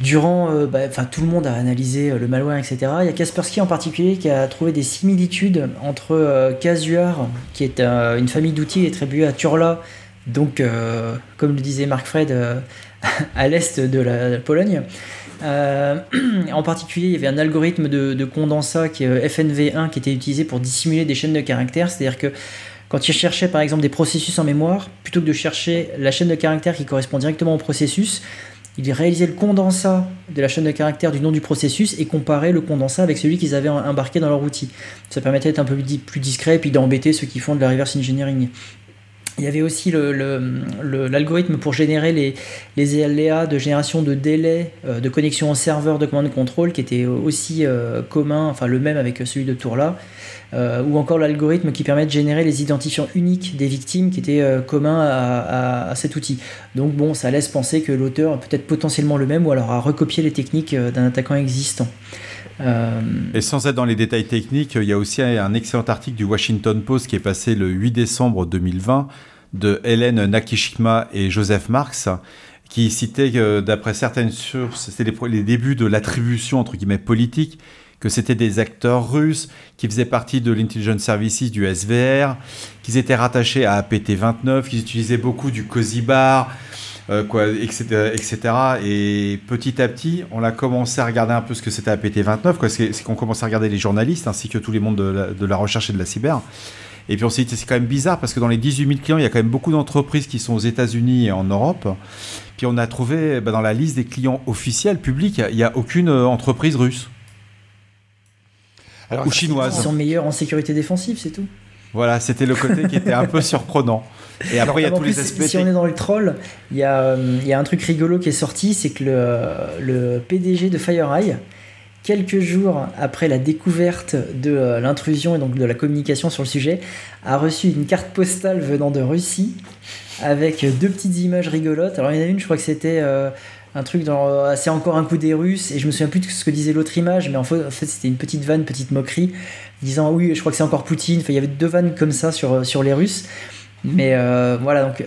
Durant, euh, bah, tout le monde a analysé euh, le malware, etc. Il y a Kaspersky en particulier qui a trouvé des similitudes entre euh, Casuar, qui est une famille d'outils attribuée à Turla, donc comme le disait Marc Fred, à l'est de la Pologne. en particulier, il y avait un algorithme de, de condensat qui est FNV1 qui était utilisé pour dissimuler des chaînes de caractères, c'est-à-dire que quand il cherchait par exemple des processus en mémoire, plutôt que de chercher la chaîne de caractères qui correspond directement au processus, il réalisait le condensat de la chaîne de caractères du nom du processus et comparait le condensat avec celui qu'ils avaient embarqué dans leur outil. Ça permettait d'être un peu plus discret et puis d'embêter ceux qui font de la reverse engineering. Il y avait aussi l'algorithme pour générer les, les de génération de délai euh, de connexion au serveur de commande contrôle qui était aussi euh, commun, enfin le même avec celui de Tourla. Euh, ou encore l'algorithme qui permet de générer les identifiants uniques des victimes qui étaient euh, communs à, cet outil. Donc bon, ça laisse penser que l'auteur peut-être potentiellement le même ou alors a recopié les techniques d'un attaquant existant. Et sans être dans les détails techniques, il y a aussi un excellent article du Washington Post qui est passé le 8 décembre 2020 de Hélène Nakishima et Joseph Marx qui citait que d'après certaines sources, c'était les, débuts de l'attribution entre guillemets politique que c'était des acteurs russes qui faisaient partie de l'Intelligence Services du SVR, qu'ils étaient rattachés à APT-29, qu'ils utilisaient beaucoup du COSI Bar, euh, quoi, etc., etc. Et petit à petit, on a commencé à regarder un peu ce que c'était APT-29, c'est qu'on commence à regarder les journalistes ainsi que tous les mondes de la, recherche et de la cyber. Et puis on s'est dit, c'est quand même bizarre parce que dans les 18 000 clients, il y a quand même beaucoup d'entreprises qui sont aux États-Unis et en Europe. Puis on a trouvé bah, dans la liste des clients officiels, publics, il n'y a, aucune euh, entreprise russe ou chinoise. Ils sont meilleurs en sécurité défensive, c'est tout. Voilà, c'était le côté qui était un peu surprenant. Et après, il y a tous les aspects. Si on est dans le troll, il y, a, euh, il y a un truc rigolo qui est sorti c'est que le, le, PDG de FireEye, quelques jours après la découverte de euh, l'intrusion et donc de la communication sur le sujet, a reçu une carte postale venant de Russie avec deux petites images rigolotes. Alors, il y en a une, je crois que c'était. Euh, un truc dans euh, c'est encore un coup des Russes et je me souviens plus de ce que disait l'autre image mais en fait, c'était une petite vanne petite moquerie disant oui je crois que c'est encore Poutine il y avait deux vannes comme ça sur, euh, sur les Russes mais euh, voilà donc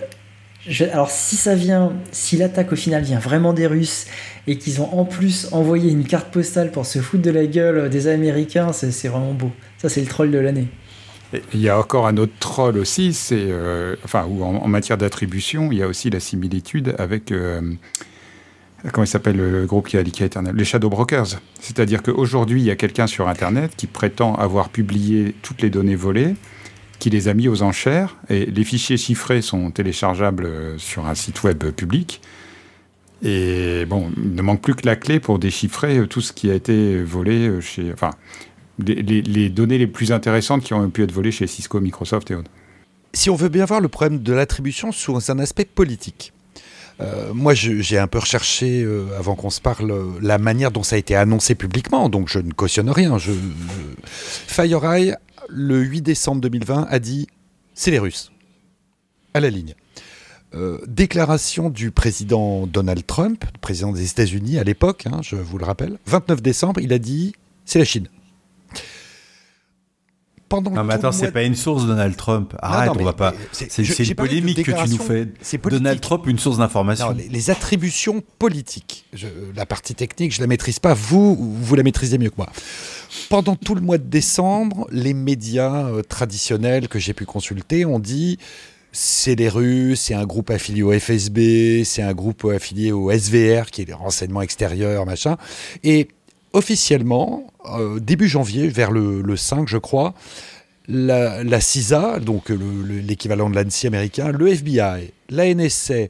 alors si ça vient si l'attaque au final vient vraiment des Russes et qu'ils ont en plus envoyé une carte postale pour se foutre de la gueule des Américains c'est vraiment beau. Ça c'est le troll de l'année. Il y a encore un autre troll aussi, c'est enfin où en, matière d'attribution, il y a aussi la similitude avec comment il s'appelle le groupe qui a liqué Eternal? Les Shadow Brokers. C'est-à-dire qu'aujourd'hui, il y a quelqu'un sur Internet qui prétend avoir publié toutes les données volées, qui les a mis aux enchères, et les fichiers chiffrés sont téléchargeables euh, sur un site web public. Et bon, il ne manque plus que la clé pour déchiffrer euh, tout ce qui a été volé euh, chez. Enfin, les, données les plus intéressantes qui ont pu être volées chez Cisco, Microsoft et autres. Si on veut bien voir le problème de l'attribution sous un aspect politique, euh, moi, j'ai un peu recherché, euh, avant qu'on se parle, la manière dont ça a été annoncé publiquement, donc je ne cautionne rien. FireEye, le 8 décembre 2020, a dit c'est les Russes. À la ligne. Euh, déclaration du président Donald Trump, président des États-Unis à l'époque, hein, je vous le rappelle. 29 décembre, il a dit c'est la Chine non, mais attends, c'est pas une source Donald Trump. Arrête, on va pas. C'est une polémique que tu nous fais. Donald Trump, une source d'information. Les, attributions politiques, la partie technique, je la maîtrise pas. Vous, vous la maîtrisez mieux que moi. Pendant tout le mois de décembre, les médias euh, traditionnels que j'ai pu consulter ont dit c'est les Russes, c'est un groupe affilié au FSB, c'est un groupe affilié au SVR, qui est les renseignements extérieurs, machin. Et officiellement, euh, début janvier, vers le, 5, je crois, la, CISA, donc l'équivalent de l'ANSI américain, le FBI, la NSA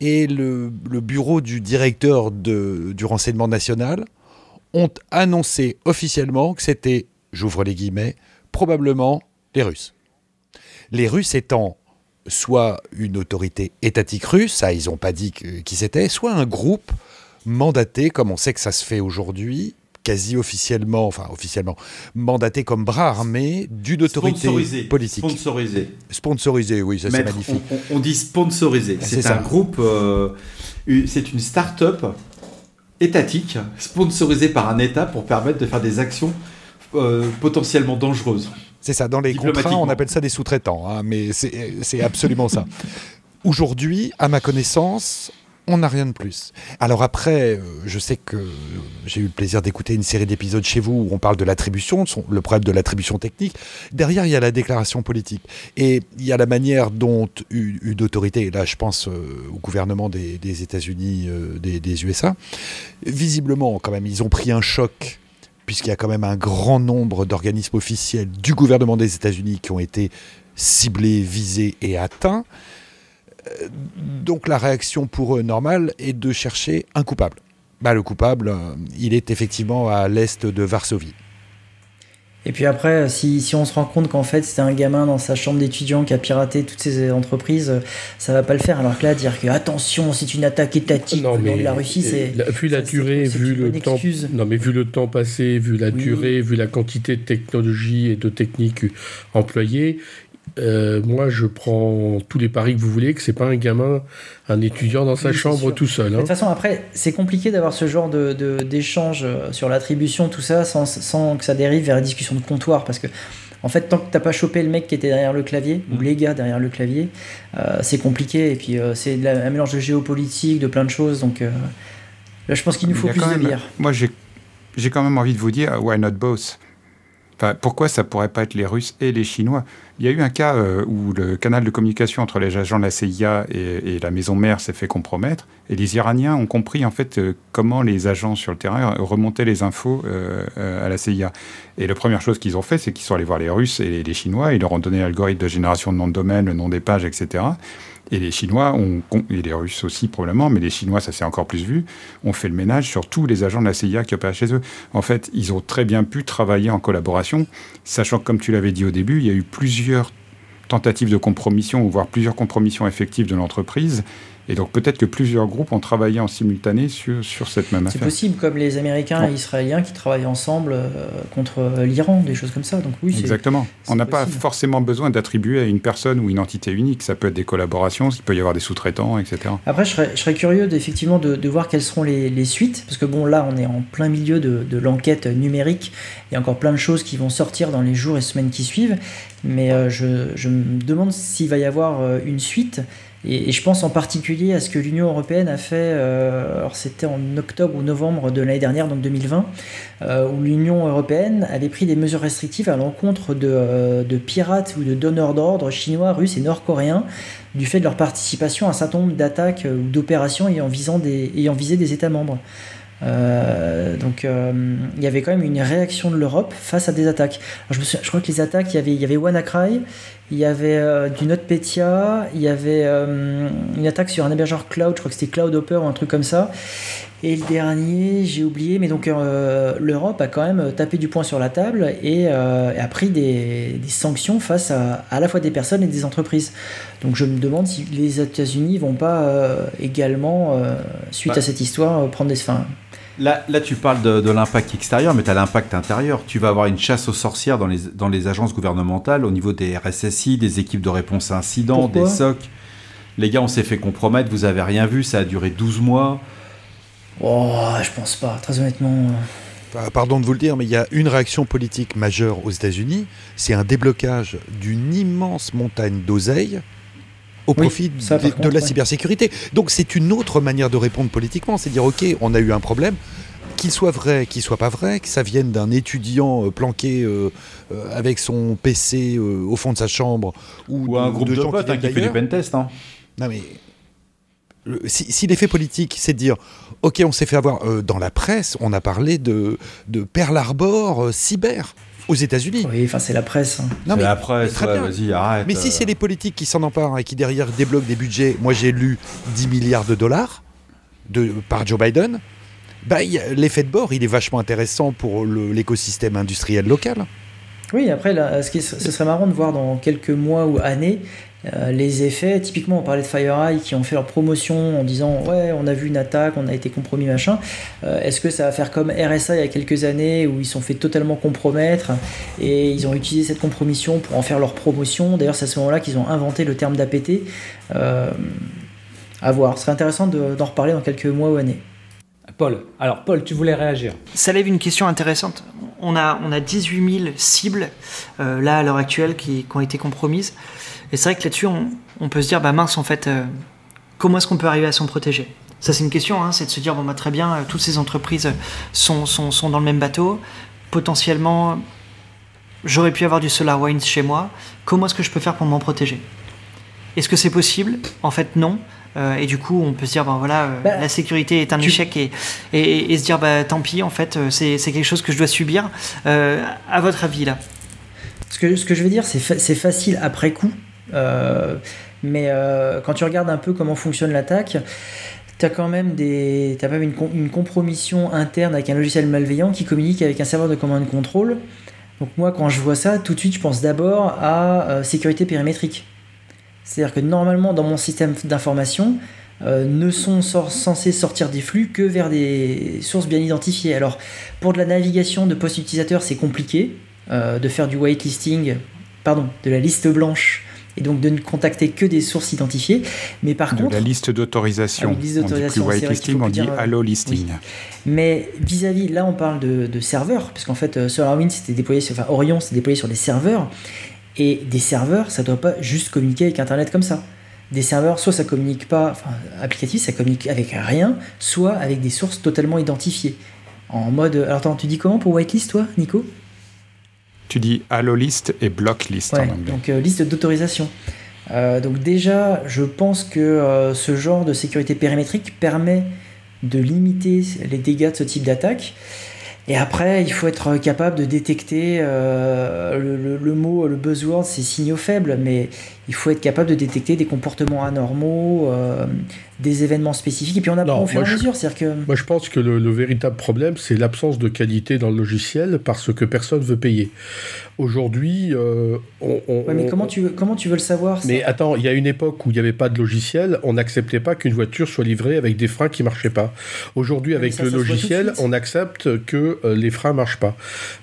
et le, bureau du directeur du renseignement national ont annoncé officiellement que c'était, j'ouvre les guillemets, probablement les Russes. Les Russes étant soit une autorité étatique russe, ça ils n'ont pas dit qui c'était, soit un groupe mandaté, comme on sait que ça se fait aujourd'hui, quasi officiellement, enfin officiellement, mandaté comme bras armé d'une autorité politique. Sponsorisé. Sponsorisé, oui, ça c'est magnifique. On, dit sponsorisé. C'est un groupe, euh, c'est une start-up étatique sponsorisée par un État pour permettre de faire des actions euh, potentiellement dangereuses. C'est ça, dans les contrats, on appelle ça des sous-traitants, hein, mais c'est absolument ça. Aujourd'hui, à ma connaissance, On n'a rien de plus. Alors après, euh, je sais que j'ai eu le plaisir d'écouter une série d'épisodes chez vous où on parle de l'attribution, le problème de l'attribution technique. Derrière, il y a la déclaration politique. Et il y a la manière dont une, autorité, là je pense euh, au gouvernement des, États-Unis, euh, des, USA, visiblement quand même, ils ont pris un choc puisqu'il y a quand même un grand nombre d'organismes officiels du gouvernement des États-Unis qui ont été ciblés, visés et atteints. Euh, donc la réaction pour eux normale est de chercher un coupable. Bah, le coupable, euh, il est effectivement à l'est de Varsovie. Et puis après, si, si on se rend compte qu'en fait c'était un gamin dans sa chambre d'étudiant qui a piraté toutes ces entreprises, ça va pas le faire. Alors que là, dire que attention, c'est une attaque étatique non, mais, la Russie, c'est. Vu la durée, vu le temps. Non, mais vu le temps passé, vu la durée, vu la quantité de technologie et de techniques employées, euh, moi, je prends tous les paris que vous voulez, que c'est pas un gamin, un étudiant dans sa chambre tout seul. De toute hein. façon, après, c'est compliqué d'avoir ce genre de, d'échange euh, sur l'attribution, tout ça, sans, sans, que ça dérive vers la discussion de comptoir, parce que en fait, tant que t'as pas chopé le mec qui était derrière le clavier, ou mm. les gars derrière le clavier, euh, c'est compliqué. Et puis, c'est un mélange de géopolitique, de plein de choses. Donc, là, je pense qu'il nous faut plus de bière. Moi, j'ai, j'ai quand même envie de vous dire, why not both? Pourquoi ça pourrait pas être les Russes et les Chinois? Il y a eu un cas euh, où le canal de communication entre les agents de la CIA et, la maison mère s'est fait compromettre, et les Iraniens ont compris en fait euh, comment les agents sur le terrain remontaient les infos euh, à la CIA. Et la première chose qu'ils ont fait, c'est qu'ils sont allés voir les Russes et les, Chinois, ils leur ont donné l'algorithme de génération de nom de domaine, le nom des pages, etc. Et les Chinois, ont, et les Russes aussi probablement, mais les Chinois, ça s'est encore plus vu, ont fait le ménage sur tous les agents de la CIA qui opèrent chez eux. En fait, ils ont très bien pu travailler en collaboration, sachant que, comme tu l'avais dit au début, il y a eu plusieurs tentatives de compromission, voire plusieurs compromissions effectives de l'entreprise, et donc peut-être que plusieurs groupes ont travaillé en simultané sur, sur cette même affaire. C'est possible, comme les Américains et Israéliens qui travaillent ensemble euh, contre euh, l'Iran, des choses comme ça. Donc oui, Exactement. On n'a pas forcément besoin d'attribuer à une personne ou une entité unique. Ça peut être des collaborations, il peut y avoir des sous-traitants, etc. Après, je serais, je serais curieux effectivement de, de, voir quelles seront les, les, suites, parce que bon, là, on est en plein milieu de, de l'enquête numérique. Il y a encore plein de choses qui vont sortir dans les jours et semaines qui suivent. Mais euh, je, je, me demande s'il va y avoir une suite. Et, je pense en particulier à ce que l'Union européenne a fait, euh, alors c'était en octobre ou novembre de l'année dernière, donc 2020, euh, où l'Union européenne avait pris des mesures restrictives à l'encontre de, euh, pirates ou de donneurs d'ordre chinois, russes et nord-coréens, du fait de leur participation à un certain nombre d'attaques ou d'opérations ayant visé des États membres. Euh, donc euh, il y avait quand même une réaction de l'Europe face à des attaques. je, je, crois que les attaques, il y avait, y avait WannaCry, il y avait euh, du NotPetya, il y avait une attaque sur un hébergeur cloud, je crois que c'était CloudHopper ou un truc comme ça. Et le dernier, j'ai oublié, mais donc l'Europe a quand même tapé du poing sur la table et a pris des, des, sanctions face à à la fois des personnes et des entreprises. Donc je me demande si les États-Unis vont pas également, suite bah. à cette histoire, prendre des. Enfin, Là, là, tu parles de, l'impact extérieur, mais tu as l'impact intérieur. Tu vas avoir une chasse aux sorcières dans les, dans les agences gouvernementales, au niveau des RSSI, des équipes de réponse à incidents, des SOC. Les gars, on s'est fait compromettre, vous avez rien vu, ça a duré 12 mois. Oh, je pense pas, très honnêtement. Pardon de vous le dire, mais il y a une réaction politique majeure aux États-Unis, c'est un déblocage d'une immense montagne d'oseille au profit de, la cybersécurité. Donc c'est une autre manière de répondre politiquement, c'est dire ok, on a eu un problème, qu'il soit vrai, qu'il soit pas vrai, que ça vienne d'un étudiant euh, planqué euh, euh, avec son PC au fond de sa chambre ou, un groupe de, gens potes qui, hein, fait du pentest. Hein. Non mais si, l'effet politique, c'est de dire, ok, on s'est fait avoir dans la presse, on a parlé de, de Pearl Harbor cyber aux États-Unis. Oui, enfin c'est la presse. Hein. Non, mais, la presse, vas-y, arrête. Mais si c'est les politiques qui s'en emparent et qui derrière débloquent des budgets, moi j'ai lu 10 milliards de dollars de, par Joe Biden, bah, l'effet de bord, il est vachement intéressant pour l'écosystème industriel local. Oui, après, là, ce, qui, ce serait marrant de voir dans quelques mois ou années euh, les effets, typiquement on parlait de FireEye qui ont fait leur promotion en disant ouais on a vu une attaque, on a été compromis machin. Euh, est-ce que ça va faire comme RSA il y a quelques années où ils sont fait totalement compromettre et ils ont utilisé cette compromission pour en faire leur promotion? D'ailleurs c'est à ce moment-là qu'ils ont inventé le terme d'APT. Euh, à voir, ce serait intéressant d'en reparler dans quelques mois ou années. Paul, alors Paul, tu voulais réagir Ça lève une question intéressante. On a, on a 18 000 cibles là à l'heure actuelle qui, qui ont été compromises. Et c'est vrai que là-dessus, on, peut se dire, bah mince, en fait, euh, comment est-ce qu'on peut arriver à s'en protéger? Ça, c'est une question, hein, c'est de se dire, bon, bah, très bien, toutes ces entreprises sont, sont, sont, dans le même bateau. Potentiellement, j'aurais pu avoir du SolarWinds chez moi. Comment est-ce que je peux faire pour m'en protéger? Est-ce que c'est possible? En fait, non. Euh, et du coup, on peut se dire, ben voilà, euh, bah, la sécurité est un échec et, et, se dire, bah, tant pis, en fait, euh, c'est quelque chose que je dois subir. à votre avis, là? Ce que, ce que je veux dire, c'est facile après coup. mais quand tu regardes un peu comment fonctionne l'attaque, tu as quand même, des, as même une, une, compromission interne avec un logiciel malveillant qui communique avec un serveur de commande contrôle. Donc moi, quand je vois ça, tout de suite, je pense d'abord à sécurité périmétrique. C'est-à-dire que normalement, dans mon système d'information, euh, ne sont censés sortir des flux que vers des sources bien identifiées. Alors, pour de la navigation de post utilisateur, c'est compliqué euh, de faire du whitelisting, pardon, de la liste blanche et donc de ne contacter que des sources identifiées. Mais par contre. La liste d'autorisation. Ah, on dit plus whitelisting, on dit allo listing. Mais vis-à-vis, là, on parle de, de serveurs, parce qu'en fait, euh, SolarWinds c'était déployé, sur, enfin Orion s'est déployé sur des serveurs. Et des serveurs, ça ne doit pas juste communiquer avec Internet comme ça. Des serveurs, soit ça communique pas, enfin, applicatif, ça communique avec rien, soit avec des sources totalement identifiées. En mode. Alors, attends, tu dis comment pour whitelist, toi, Nico? Tu dis allo list et block list en anglais. Donc, euh, liste d'autorisation. Euh, donc, déjà, je pense que euh, ce genre de sécurité périmétrique permet de limiter les dégâts de ce type d'attaque. Et après, il faut être capable de détecter euh, le, mot, le buzzword, c'est signaux faibles, mais il faut être capable de détecter des comportements anormaux, euh, des événements spécifiques, et puis on apprend au fur et à mesure. Que... Moi, je pense que le, véritable problème, c'est l'absence de qualité dans le logiciel parce que personne veut payer. Aujourd'hui, euh, on, mais comment tu, veux, comment tu veux le savoir Mais attends, il y a une époque où il n'y avait pas de logiciel, on n'acceptait pas qu'une voiture soit livrée avec des freins qui marchaient pas. Aujourd'hui, avec le logiciel, on accepte que euh, les freins marchent pas.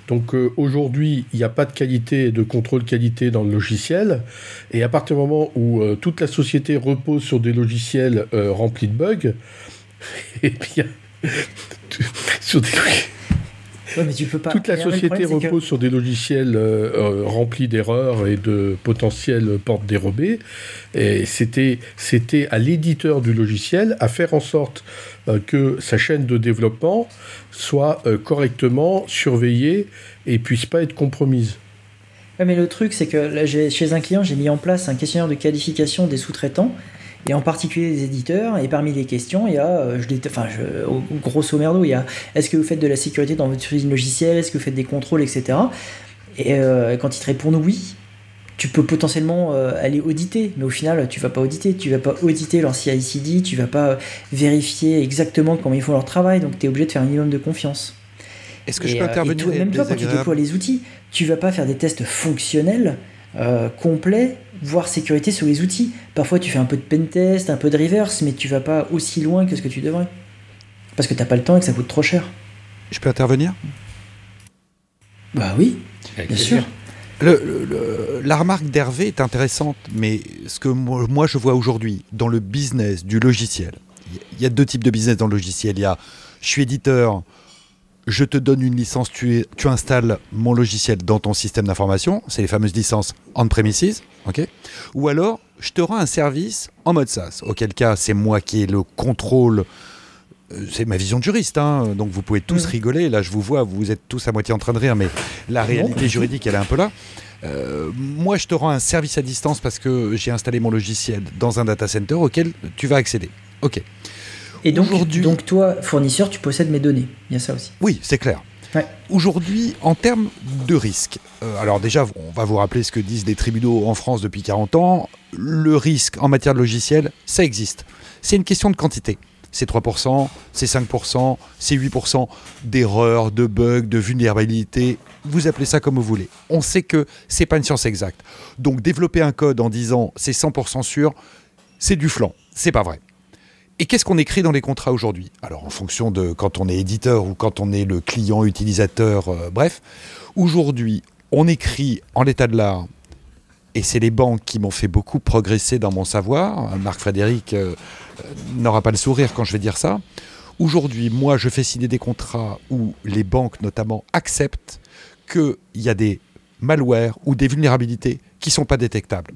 Donc aujourd'hui, il n'y a pas de qualité, de contrôle qualité dans le logiciel, et à partir du moment où toute la société repose sur des logiciels rempli de bugs. Et bien, sur des mais tu peux pas. Toute la société repose sur des logiciels euh, euh, remplis d'erreurs et de potentielles portes dérobées. Et c'était, c'était à l'éditeur du logiciel à faire en sorte euh, que sa chaîne de développement soit correctement surveillée et puisse pas être compromise. Mais le truc, c'est que chez un client, j'ai mis en place un questionnaire de qualification des sous-traitants et en particulier les éditeurs. Et parmi les questions, il y a, euh, je, enfin, grosso merdo, il y a est-ce que vous faites de la sécurité dans votre usine logicielle, est-ce que vous faites des contrôles, etc. Et euh, quand ils te répondent oui, tu peux potentiellement euh, aller auditer, mais au final, tu vas pas auditer, tu vas pas auditer leur CI/CD, tu vas pas vérifier exactement comment ils font leur travail, donc tu es obligé de faire un minimum de confiance. Est-ce que je peux intervenir Même toi, quand tu déploies les outils, tu vas pas faire des tests fonctionnels euh, complet, voire sécurité sur les outils. Parfois, tu fais un peu de pentest, un peu de reverse, mais tu vas pas aussi loin que ce que tu devrais. Parce que t'as pas le temps et que ça coûte trop cher. Je peux intervenir? Bah oui, bien sûr. la remarque d'Hervé est intéressante, mais ce que moi je vois aujourd'hui dans le business du logiciel, il y a deux types de business dans le logiciel. Il y a je suis éditeur, je te donne une licence, tu, tu installes mon logiciel dans ton système d'information, c'est les fameuses licences on-premises, ok? Ou alors, je te rends un service en mode SaaS, auquel cas c'est moi qui ai le contrôle, euh, c'est ma vision de juriste, hein, donc vous pouvez tous mm. rigoler, là je vous vois, vous êtes tous à moitié en train de rire, mais la réalité juridique, elle est un peu là. Euh, moi, je te rends un service à distance parce que j'ai installé mon logiciel dans un data center auquel tu vas accéder. Ok. Et donc, donc toi, fournisseur, tu possèdes mes données. Il y a ça aussi. Oui, c'est clair. Aujourd'hui, en termes de risque, euh, alors déjà, on va vous rappeler ce que disent les tribunaux en France depuis 40 ans. Le risque en matière de logiciel, ça existe. C'est une question de quantité. C'est 3%, c'est 5%, c'est 8% d'erreurs, de bugs, de vulnérabilité. Vous appelez ça comme vous voulez. On sait que c'est pas une science exacte. Donc développer un code en disant c'est 100% sûr, c'est du flanc. C'est pas vrai. Et qu'est-ce qu'on écrit dans les contrats aujourd'hui? Alors en fonction de quand on est éditeur ou quand on est le client utilisateur, euh, bref, aujourd'hui on écrit en l'état de l'art, et c'est les banques qui m'ont fait beaucoup progresser dans mon savoir, Marc Frédéric euh, euh, n'aura pas le sourire quand je vais dire ça, aujourd'hui moi je fais signer des contrats où les banques notamment acceptent qu'il y a des malwares ou des vulnérabilités qui sont pas détectables.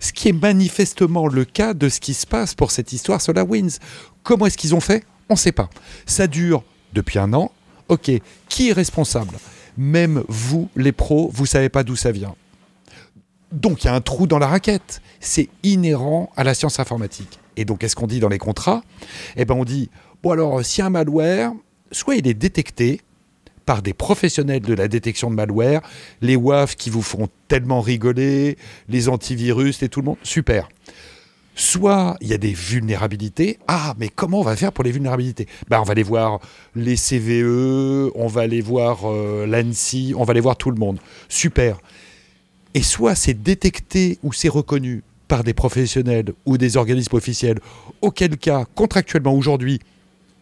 Ce qui est manifestement le cas de ce qui se passe pour cette histoire SolarWinds. Comment est-ce qu'ils ont fait? On ne sait pas. Ça dure depuis un an. Ok, qui est responsable? Même vous, les pros, vous savez pas d'où ça vient. Donc il y a un trou dans la raquette. C'est inhérent à la science informatique. Et donc qu'est-ce qu'on dit dans les contrats? Eh ben on dit bon alors si un malware, soit il est détecté par des professionnels de la détection de malware, les WAF qui vous font tellement rigoler, les antivirus et tout le monde, super. Soit il y a des vulnérabilités. Ah, mais comment on va faire pour les vulnérabilités? Ben, On va aller voir les CVE, on va aller voir euh, l'ANSI, on va aller voir tout le monde. Super. Et soit c'est détecté ou c'est reconnu par des professionnels ou des organismes officiels, auquel cas, contractuellement aujourd'hui,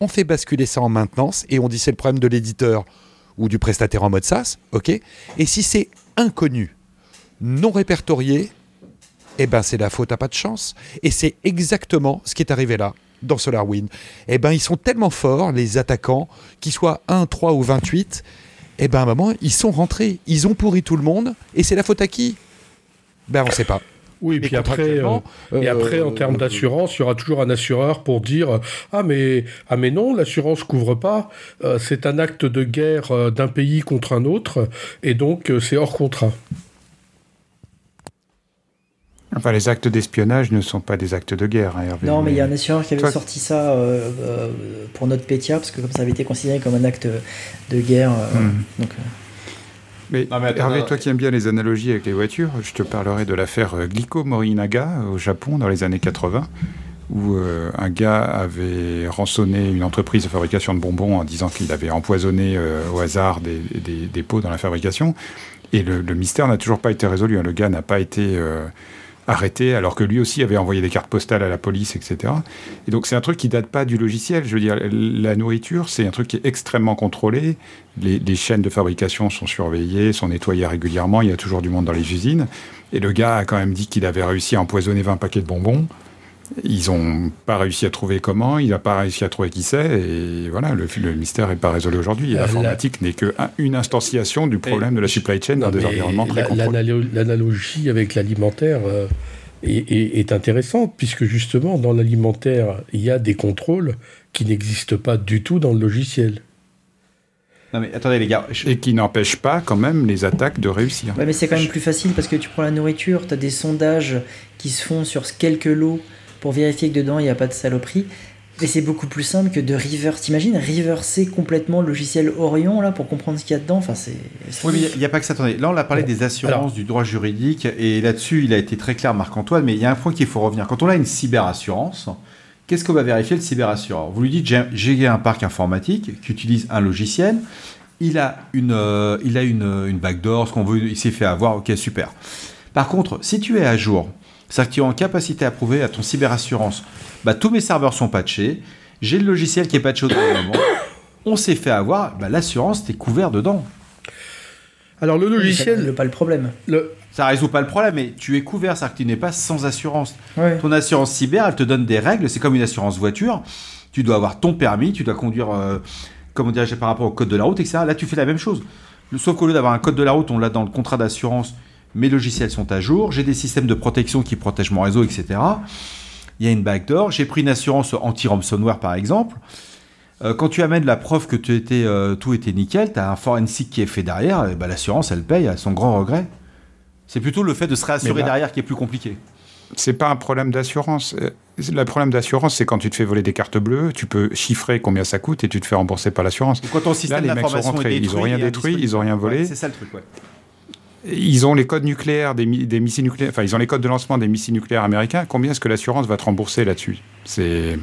on fait basculer ça en maintenance et on dit c'est le problème de l'éditeur ou du prestataire en mode SaaS, ok Et si c'est inconnu, non répertorié, eh ben c'est la faute à pas de chance. Et c'est exactement ce qui est arrivé là dans SolarWind. Eh ben ils sont tellement forts, les attaquants, qu'ils soient 1, 3 ou 28, eh ben à un moment, ils sont rentrés, ils ont pourri tout le monde, et c'est la faute à qui? Ben on sait pas. Oui, et puis après, euh, et après, en termes d'assurance, il y aura toujours un assureur pour dire ah mais ah mais non, l'assurance couvre pas. Euh, c'est un acte de guerre euh, d'un pays contre un autre, et donc c'est hors contrat. Enfin, les actes d'espionnage ne sont pas des actes de guerre. Hein, non, mais il y a un assureur qui avait sorti ça pour notre Pétia, parce que comme ça avait été considéré comme un acte de guerre. Hmm. Donc, mais, Hervé, toi qui aimes bien les analogies avec les voitures, je te parlerai de l'affaire euh, Glico Morinaga au Japon dans les années 80, où euh, un gars avait rançonné une entreprise de fabrication de bonbons en disant qu'il avait empoisonné euh, au hasard des, pots dans la fabrication. Et le, mystère n'a toujours pas été résolu. Hein. Le gars n'a pas été arrêté, alors que lui aussi avait envoyé des cartes postales à la police, etc. Et donc c'est un truc qui date pas du logiciel. Je veux dire, la nourriture, c'est un truc qui est extrêmement contrôlé. Les, chaînes de fabrication sont surveillées, sont nettoyées régulièrement. Il y a toujours du monde dans les usines. Et le gars a quand même dit qu'il avait réussi à empoisonner 20 paquets de bonbons. Ils n'ont pas réussi à trouver comment, il n'a pas réussi à trouver qui c'est, et voilà, le, le mystère n'est pas résolu aujourd'hui. Euh, l'informatique n'est qu'une instanciation du problème de la supply chain dans des environnements très contrôlés. L'analogie avec l'alimentaire euh, est, intéressante, puisque justement, dans l'alimentaire, il y a des contrôles qui n'existent pas du tout dans le logiciel. Non mais attendez les gars. Et qui n'empêchent pas quand même les attaques de réussir. Ouais mais c'est quand même plus facile parce que tu prends la nourriture, tu as des sondages qui se font sur quelques lots pour vérifier que dedans il n'y a pas de saloperie. Mais c'est beaucoup plus simple que de reverse. T'imagines reverser complètement le logiciel Orion là pour comprendre ce qu'il y a dedans. Enfin, c'est. Oui, mais il n'y a, pas que ça. Attendez, là on a parlé des assurances, du droit juridique, et là-dessus il a été très clair, Marc-Antoine. Mais il y a un point qu'il faut revenir. Quand on a une cyberassurance, qu'est-ce qu'on va vérifier le cyberassureur? Vous lui dites j'ai un parc informatique qui utilise un logiciel. Il a une, euh, il a une, une backdoor, ce qu'on veut, il s'est fait avoir, ok, super. Par contre, si tu es à jour c'est-à-dire que tu es en capacité à prouver à ton cyberassurance, bah, tous mes serveurs sont patchés, j'ai le logiciel qui est patché au moment, on s'est fait avoir, bah, l'assurance, t'es couvert dedans. Alors le logiciel... Ça résout pas le problème. Le... Ça résout pas le problème, mais tu es couvert, c'est-à-dire que tu n'es pas sans assurance. Ton assurance cyber, elle te donne des règles, c'est comme une assurance voiture. Tu dois avoir ton permis, tu dois conduire, euh, comment par rapport au code de la route, etc. Là, tu fais la même chose. Sauf qu'au lieu d'avoir un code de la route, on l'a dans le contrat d'assurance mes logiciels sont à jour, j'ai des systèmes de protection qui protègent mon réseau, etc. Il y a une backdoor, j'ai pris une assurance anti-ransomware par exemple. Euh, quand tu amènes la preuve que euh, tout était nickel, tu as un forensic qui est fait derrière, et bah, l'assurance elle paye à son grand regret. C'est plutôt le fait de se réassurer derrière qui est plus compliqué. C'est pas un problème d'assurance. Euh, le problème d'assurance, c'est quand tu te fais voler des cartes bleues, tu peux chiffrer combien ça coûte et tu te fais rembourser par l'assurance. Quand ton système Là, les mecs sont rentrés, ils n'ont rien détruit, ils n'ont rien volé. c'est ça le truc, ouais. Ils ont les codes nucléaires des, missiles nucléaires, enfin ils ont les codes de lancement des missiles nucléaires américains. Combien est-ce que l'assurance va te rembourser là-dessus? C'est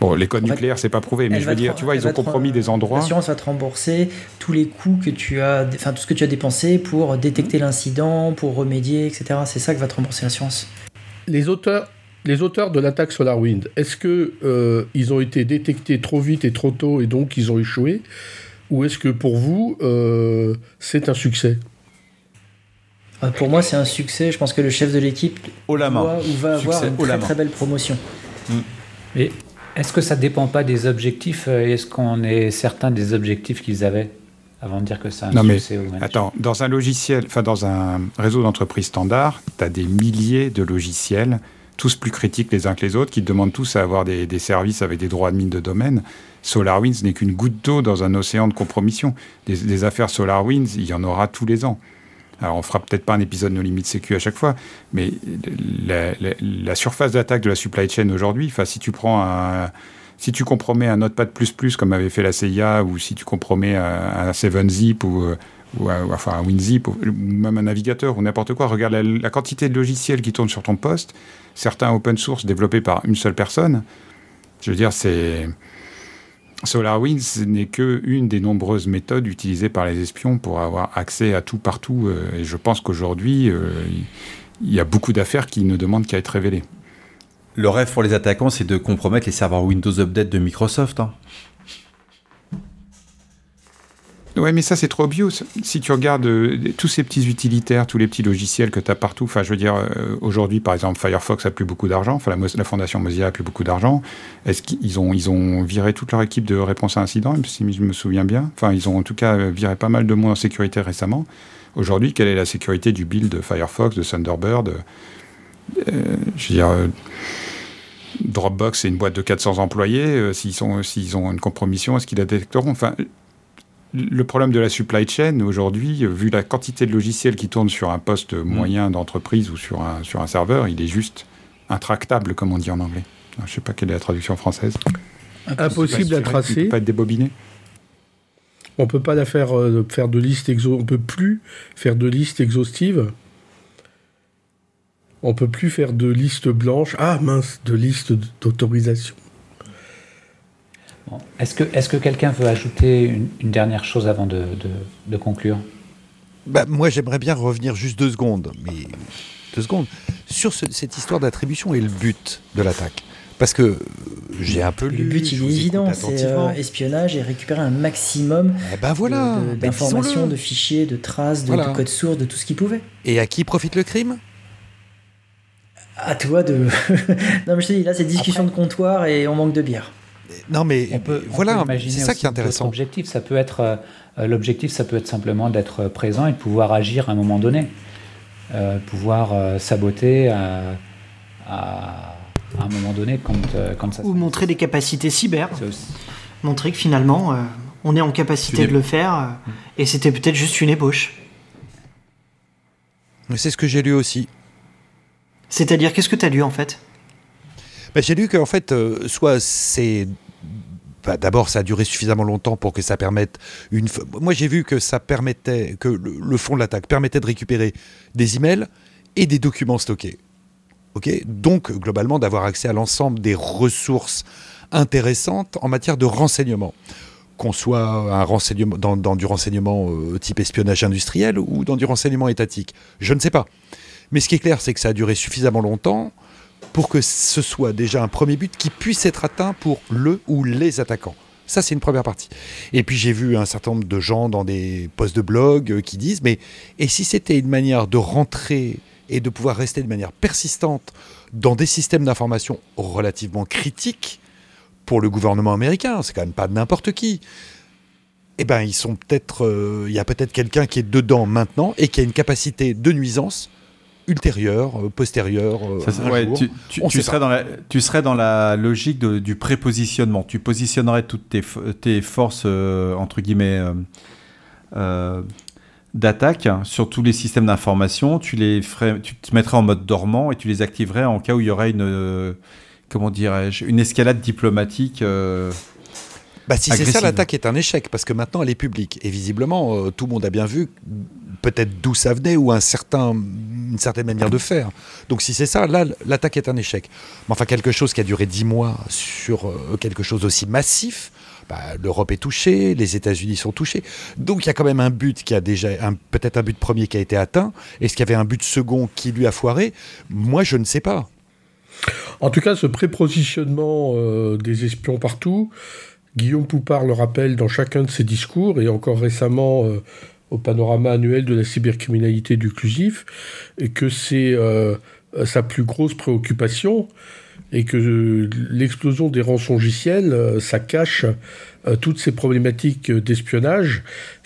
bon, les codes nucléaires, c'est pas prouvé, mais je veux dire, tu vois, ils ont compromis des endroits. L'assurance va te rembourser tous les coûts que tu as, enfin tout ce que tu as dépensé pour détecter l'incident, pour remédier, etc. C'est ça que va te rembourser l'assurance. Les auteurs, les auteurs de l'attaque SolarWind, est-ce que euh, ils ont été détectés trop vite et trop tôt et donc ils ont échoué, ou est-ce que pour vous euh, c'est un succès? Pour moi, c'est un succès. Je pense que le chef de l'équipe va avoir une très, très belle promotion. Mais mm. est-ce que ça dépend pas des objectifs Est-ce qu'on est certain des objectifs qu'ils avaient avant de dire que c'est un non mais, Attends, dans un logiciel, enfin dans un réseau d'entreprise standard, tu as des milliers de logiciels, tous plus critiques les uns que les autres, qui demandent tous à avoir des, services avec des droits de mine de domaine. SolarWinds n'est qu'une goutte d'eau dans un océan de compromission. Des, des, affaires SolarWinds, il y en aura tous les ans. Alors on fera peut-être pas un épisode No Limit Sécu à chaque fois, mais la, surface d'attaque de la supply chain aujourd'hui, si tu prends un, si tu compromets un Notepad++ comme avait fait la CIA, ou si tu compromets un, 7-zip ou, ou, enfin un WinZip, ou même un navigateur ou n'importe quoi, regarde la, quantité de logiciels qui tournent sur ton poste, certains open source développés par une seule personne. Je veux dire, c'est SolarWinds n'est qu'une des nombreuses méthodes utilisées par les espions pour avoir accès à tout partout. Euh, et je pense qu'aujourd'hui, euh, il y a beaucoup d'affaires qui ne demandent qu'à être révélées. Le rêve pour les attaquants, c'est de compromettre les serveurs Windows Update de Microsoft. Hein. Ouais, mais ça, c'est trop obvious. Si tu regardes euh, tous ces petits utilitaires, tous les petits logiciels que tu as partout, enfin, je veux dire, euh, aujourd'hui, par exemple, Firefox a plus beaucoup d'argent, enfin, la, fondation Mozilla a plus beaucoup d'argent. Est-ce qu'ils ont, ils ont viré toute leur équipe de réponse à incidents, si je me souviens bien? Enfin, ils ont en tout cas viré pas mal de monde en sécurité récemment. Aujourd'hui, quelle est la sécurité du build de Firefox, de Thunderbird? Euh, Je veux dire. Dropbox, c'est une boîte de 400 employés. s'ils ont une compromission, est-ce qu'ils la détecteront? Enfin, le problème de la supply chain aujourd'hui, vu la quantité de logiciels qui tournent sur un poste mm. moyen d'entreprise ou sur un, sur un serveur, il est juste intractable, comme on dit en anglais. Je ne sais pas quelle est la traduction française. Impossible à tracer. Il peut pas être débobiné. On peut pas la faire, euh, faire de liste exo on peut plus faire de liste exhaustive. On peut plus faire de liste blanche. Ah mince, de liste d'autorisation. Est-ce que, est que quelqu'un veut ajouter une, dernière chose avant de, de, conclure? Bah, Moi, j'aimerais bien revenir juste deux secondes, mais deux secondes, sur cette histoire d'attribution et le but de l'attaque. Parce que j'ai un peu lu. Le but, il est évident, c'est euh, espionnage et récupérer un maximum eh ben voilà, d'informations, de fichiers, de traces, de, de codes sources, de tout ce qu'il pouvait. Et à qui profite le crime? À toi de. non, mais je te dis, là, c'est discussion de comptoir et on manque de bière. Non, mais on peut, voilà, c'est ça qui est intéressant. Objectif, ça peut être euh, l'objectif, ça peut être simplement d'être présent et de pouvoir agir à un moment donné, euh, pouvoir euh, saboter à, un moment donné quand, quand ça. Ou montrer des capacités cyber. Montrer que finalement, on est en capacité de le faire et c'était peut-être juste une ébauche. Mais c'est ce que j'ai lu aussi. C'est-à-dire, qu'est-ce que tu as lu en fait? Bah, J'ai lu qu'en fait, soit c'est bah, d'abord, ça a duré suffisamment longtemps pour que ça permette une. Moi, j'ai vu que ça permettait, que le, fond de l'attaque permettait de récupérer des emails et des documents stockés. Ok, donc globalement d'avoir accès à l'ensemble des ressources intéressantes en matière de renseignement, qu'on soit un renseignement dans, du renseignement euh, type espionnage industriel ou dans du renseignement étatique. Je ne sais pas. Mais ce qui est clair, c'est que ça a duré suffisamment longtemps pour que ce soit déjà un premier but qui puisse être atteint pour le ou les attaquants. Ça, c'est une première partie. Et puis j'ai vu un certain nombre de gens dans des posts de blog euh, qui disent, mais et si c'était une manière de rentrer et de pouvoir rester de manière persistante dans des systèmes d'information relativement critiques pour le gouvernement américain, c'est quand même pas n'importe qui. Eh ben, ils sont peut-être, euh, il y a peut-être quelqu'un qui est dedans maintenant et qui a une capacité de nuisance ultérieure, euh, postérieure. Euh, tu, serais dans la, tu serais dans la logique du prépositionnement. Tu positionnerais toutes tes, tes forces, euh, entre guillemets, d'attaque sur tous les systèmes d'information. Tu, les ferais, tu te mettrais en mode dormant et tu les activerais en cas où il y aurait une, comment dirais-je, une escalade diplomatique. Bah, si c'est ça, l'attaque est un échec, parce que maintenant elle est publique. Et visiblement, tout le monde a bien vu peut-être d'où ça venait ou un certain, une certaine manière de faire. Donc si c'est ça, là, l'attaque est un échec. Mais enfin, quelque chose qui a duré dix mois sur euh, quelque chose aussi massif, bah, l'Europe est touchée, les États-Unis sont touchés. Donc il y a quand même un but qui a déjà, peut-être un but premier qui a été atteint. Est-ce qu'il y avait un but second qui lui a foiré? Moi, je ne sais pas. En tout cas, ce prépositionnement euh, des espions partout, Guillaume Poupard le rappelle dans chacun de ses discours, et encore récemment euh, au panorama annuel de la cybercriminalité du CLUSIF, que c'est euh, sa plus grosse préoccupation, et que l'explosion des rançongiciels, euh, ça cache euh, toutes ces problématiques d'espionnage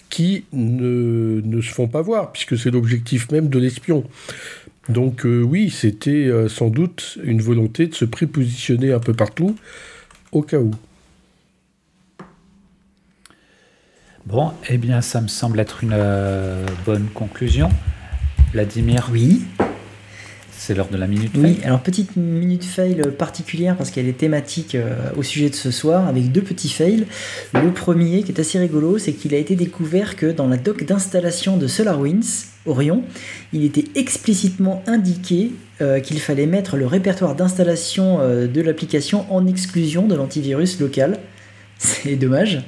qui ne, ne se font pas voir, puisque c'est l'objectif même de l'espion. Donc euh, oui, c'était euh, sans doute une volonté de se prépositionner un peu partout, au cas où. Bon, eh bien, ça me semble être une euh, bonne conclusion. Vladimir? Oui. C'est l'heure de la minute fail. Oui, alors petite minute fail particulière parce qu'elle est thématique au sujet de ce soir avec deux petits fails. Le premier qui est assez rigolo, c'est qu'il a été découvert que dans la doc d'installation de SolarWinds, Orion, il était explicitement indiqué euh, qu'il fallait mettre le répertoire d'installation euh, de l'application en exclusion de l'antivirus local. C'est dommage.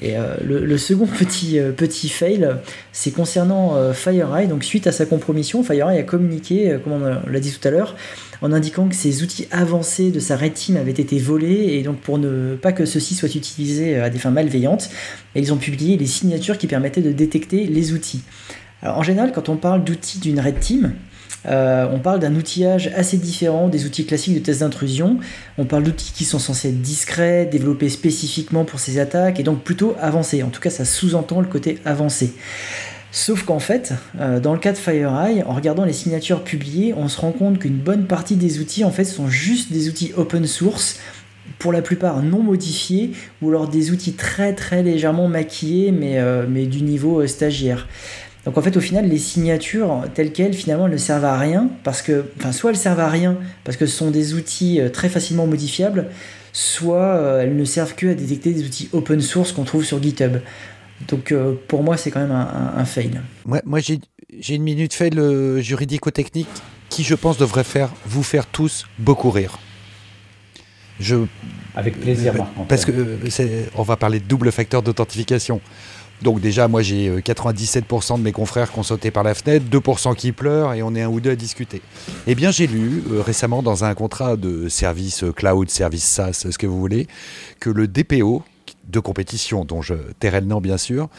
Et euh, le, second petit, petit fail, c'est concernant FireEye. Donc, suite à sa compromission, FireEye a communiqué, comme on l'a dit tout à l'heure, en indiquant que ses outils avancés de sa Red Team avaient été volés. Et donc, pour ne pas que ceux-ci soient utilisés à des fins malveillantes, ils ont publié les signatures qui permettaient de détecter les outils en général, quand on parle d'outils d'une Red Team, euh, on parle d'un outillage assez différent des outils classiques de test d'intrusion. On parle d'outils qui sont censés être discrets, développés spécifiquement pour ces attaques et donc plutôt avancés. En tout cas, ça sous-entend le côté avancé. Sauf qu'en fait, euh, dans le cas de FireEye, en regardant les signatures publiées, on se rend compte qu'une bonne partie des outils en fait sont juste des outils open source pour la plupart non modifiés ou alors des outils très légèrement maquillés mais, euh, mais du niveau stagiaire. Donc en fait, au final, les signatures telles quelles, finalement, elles ne servent à rien parce que, enfin, soit elles servent à rien parce que ce sont des outils euh, très facilement modifiables, soit euh, elles ne servent que à détecter des outils open source qu'on trouve sur GitHub. Donc euh, pour moi, c'est quand même un, fail. Moi, moi j'ai une minute fail juridico-technique qui, je pense, devrait faire vous faire tous beaucoup rire. Je... Avec plaisir, Marc. Parce que on va parler de double facteur d'authentification. Donc déjà, moi j'ai 97% euh, de mes confrères qui ont sauté par la fenêtre, 2% qui pleurent et on est un ou deux à discuter. Eh bien j'ai lu euh, récemment dans un contrat de service euh, cloud, service SaaS, ce que vous voulez, que le DPO de compétition, dont je tairai le nom bien sûr,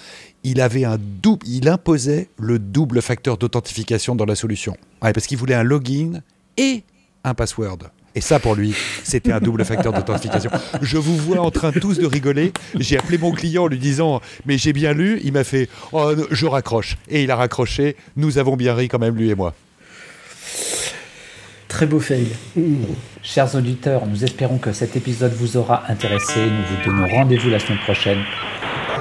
il avait un double, il imposait le double facteur d'authentification dans la solution. parce qu'il voulait un login et un password. Et ça, pour lui, c'était un double facteur d'authentification. Je vous vois en train tous de rigoler. J'ai appelé mon client en lui disant Mais j'ai bien lu. Il m'a fait Oh, je raccroche. Et il a raccroché. Nous avons bien ri quand même, lui et moi. Très beau fail. Chers auditeurs, nous espérons que cet épisode vous aura intéressé. Nous vous donnons rendez-vous la semaine prochaine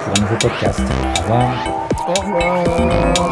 pour un nouveau podcast. Au revoir. Au revoir. Au revoir.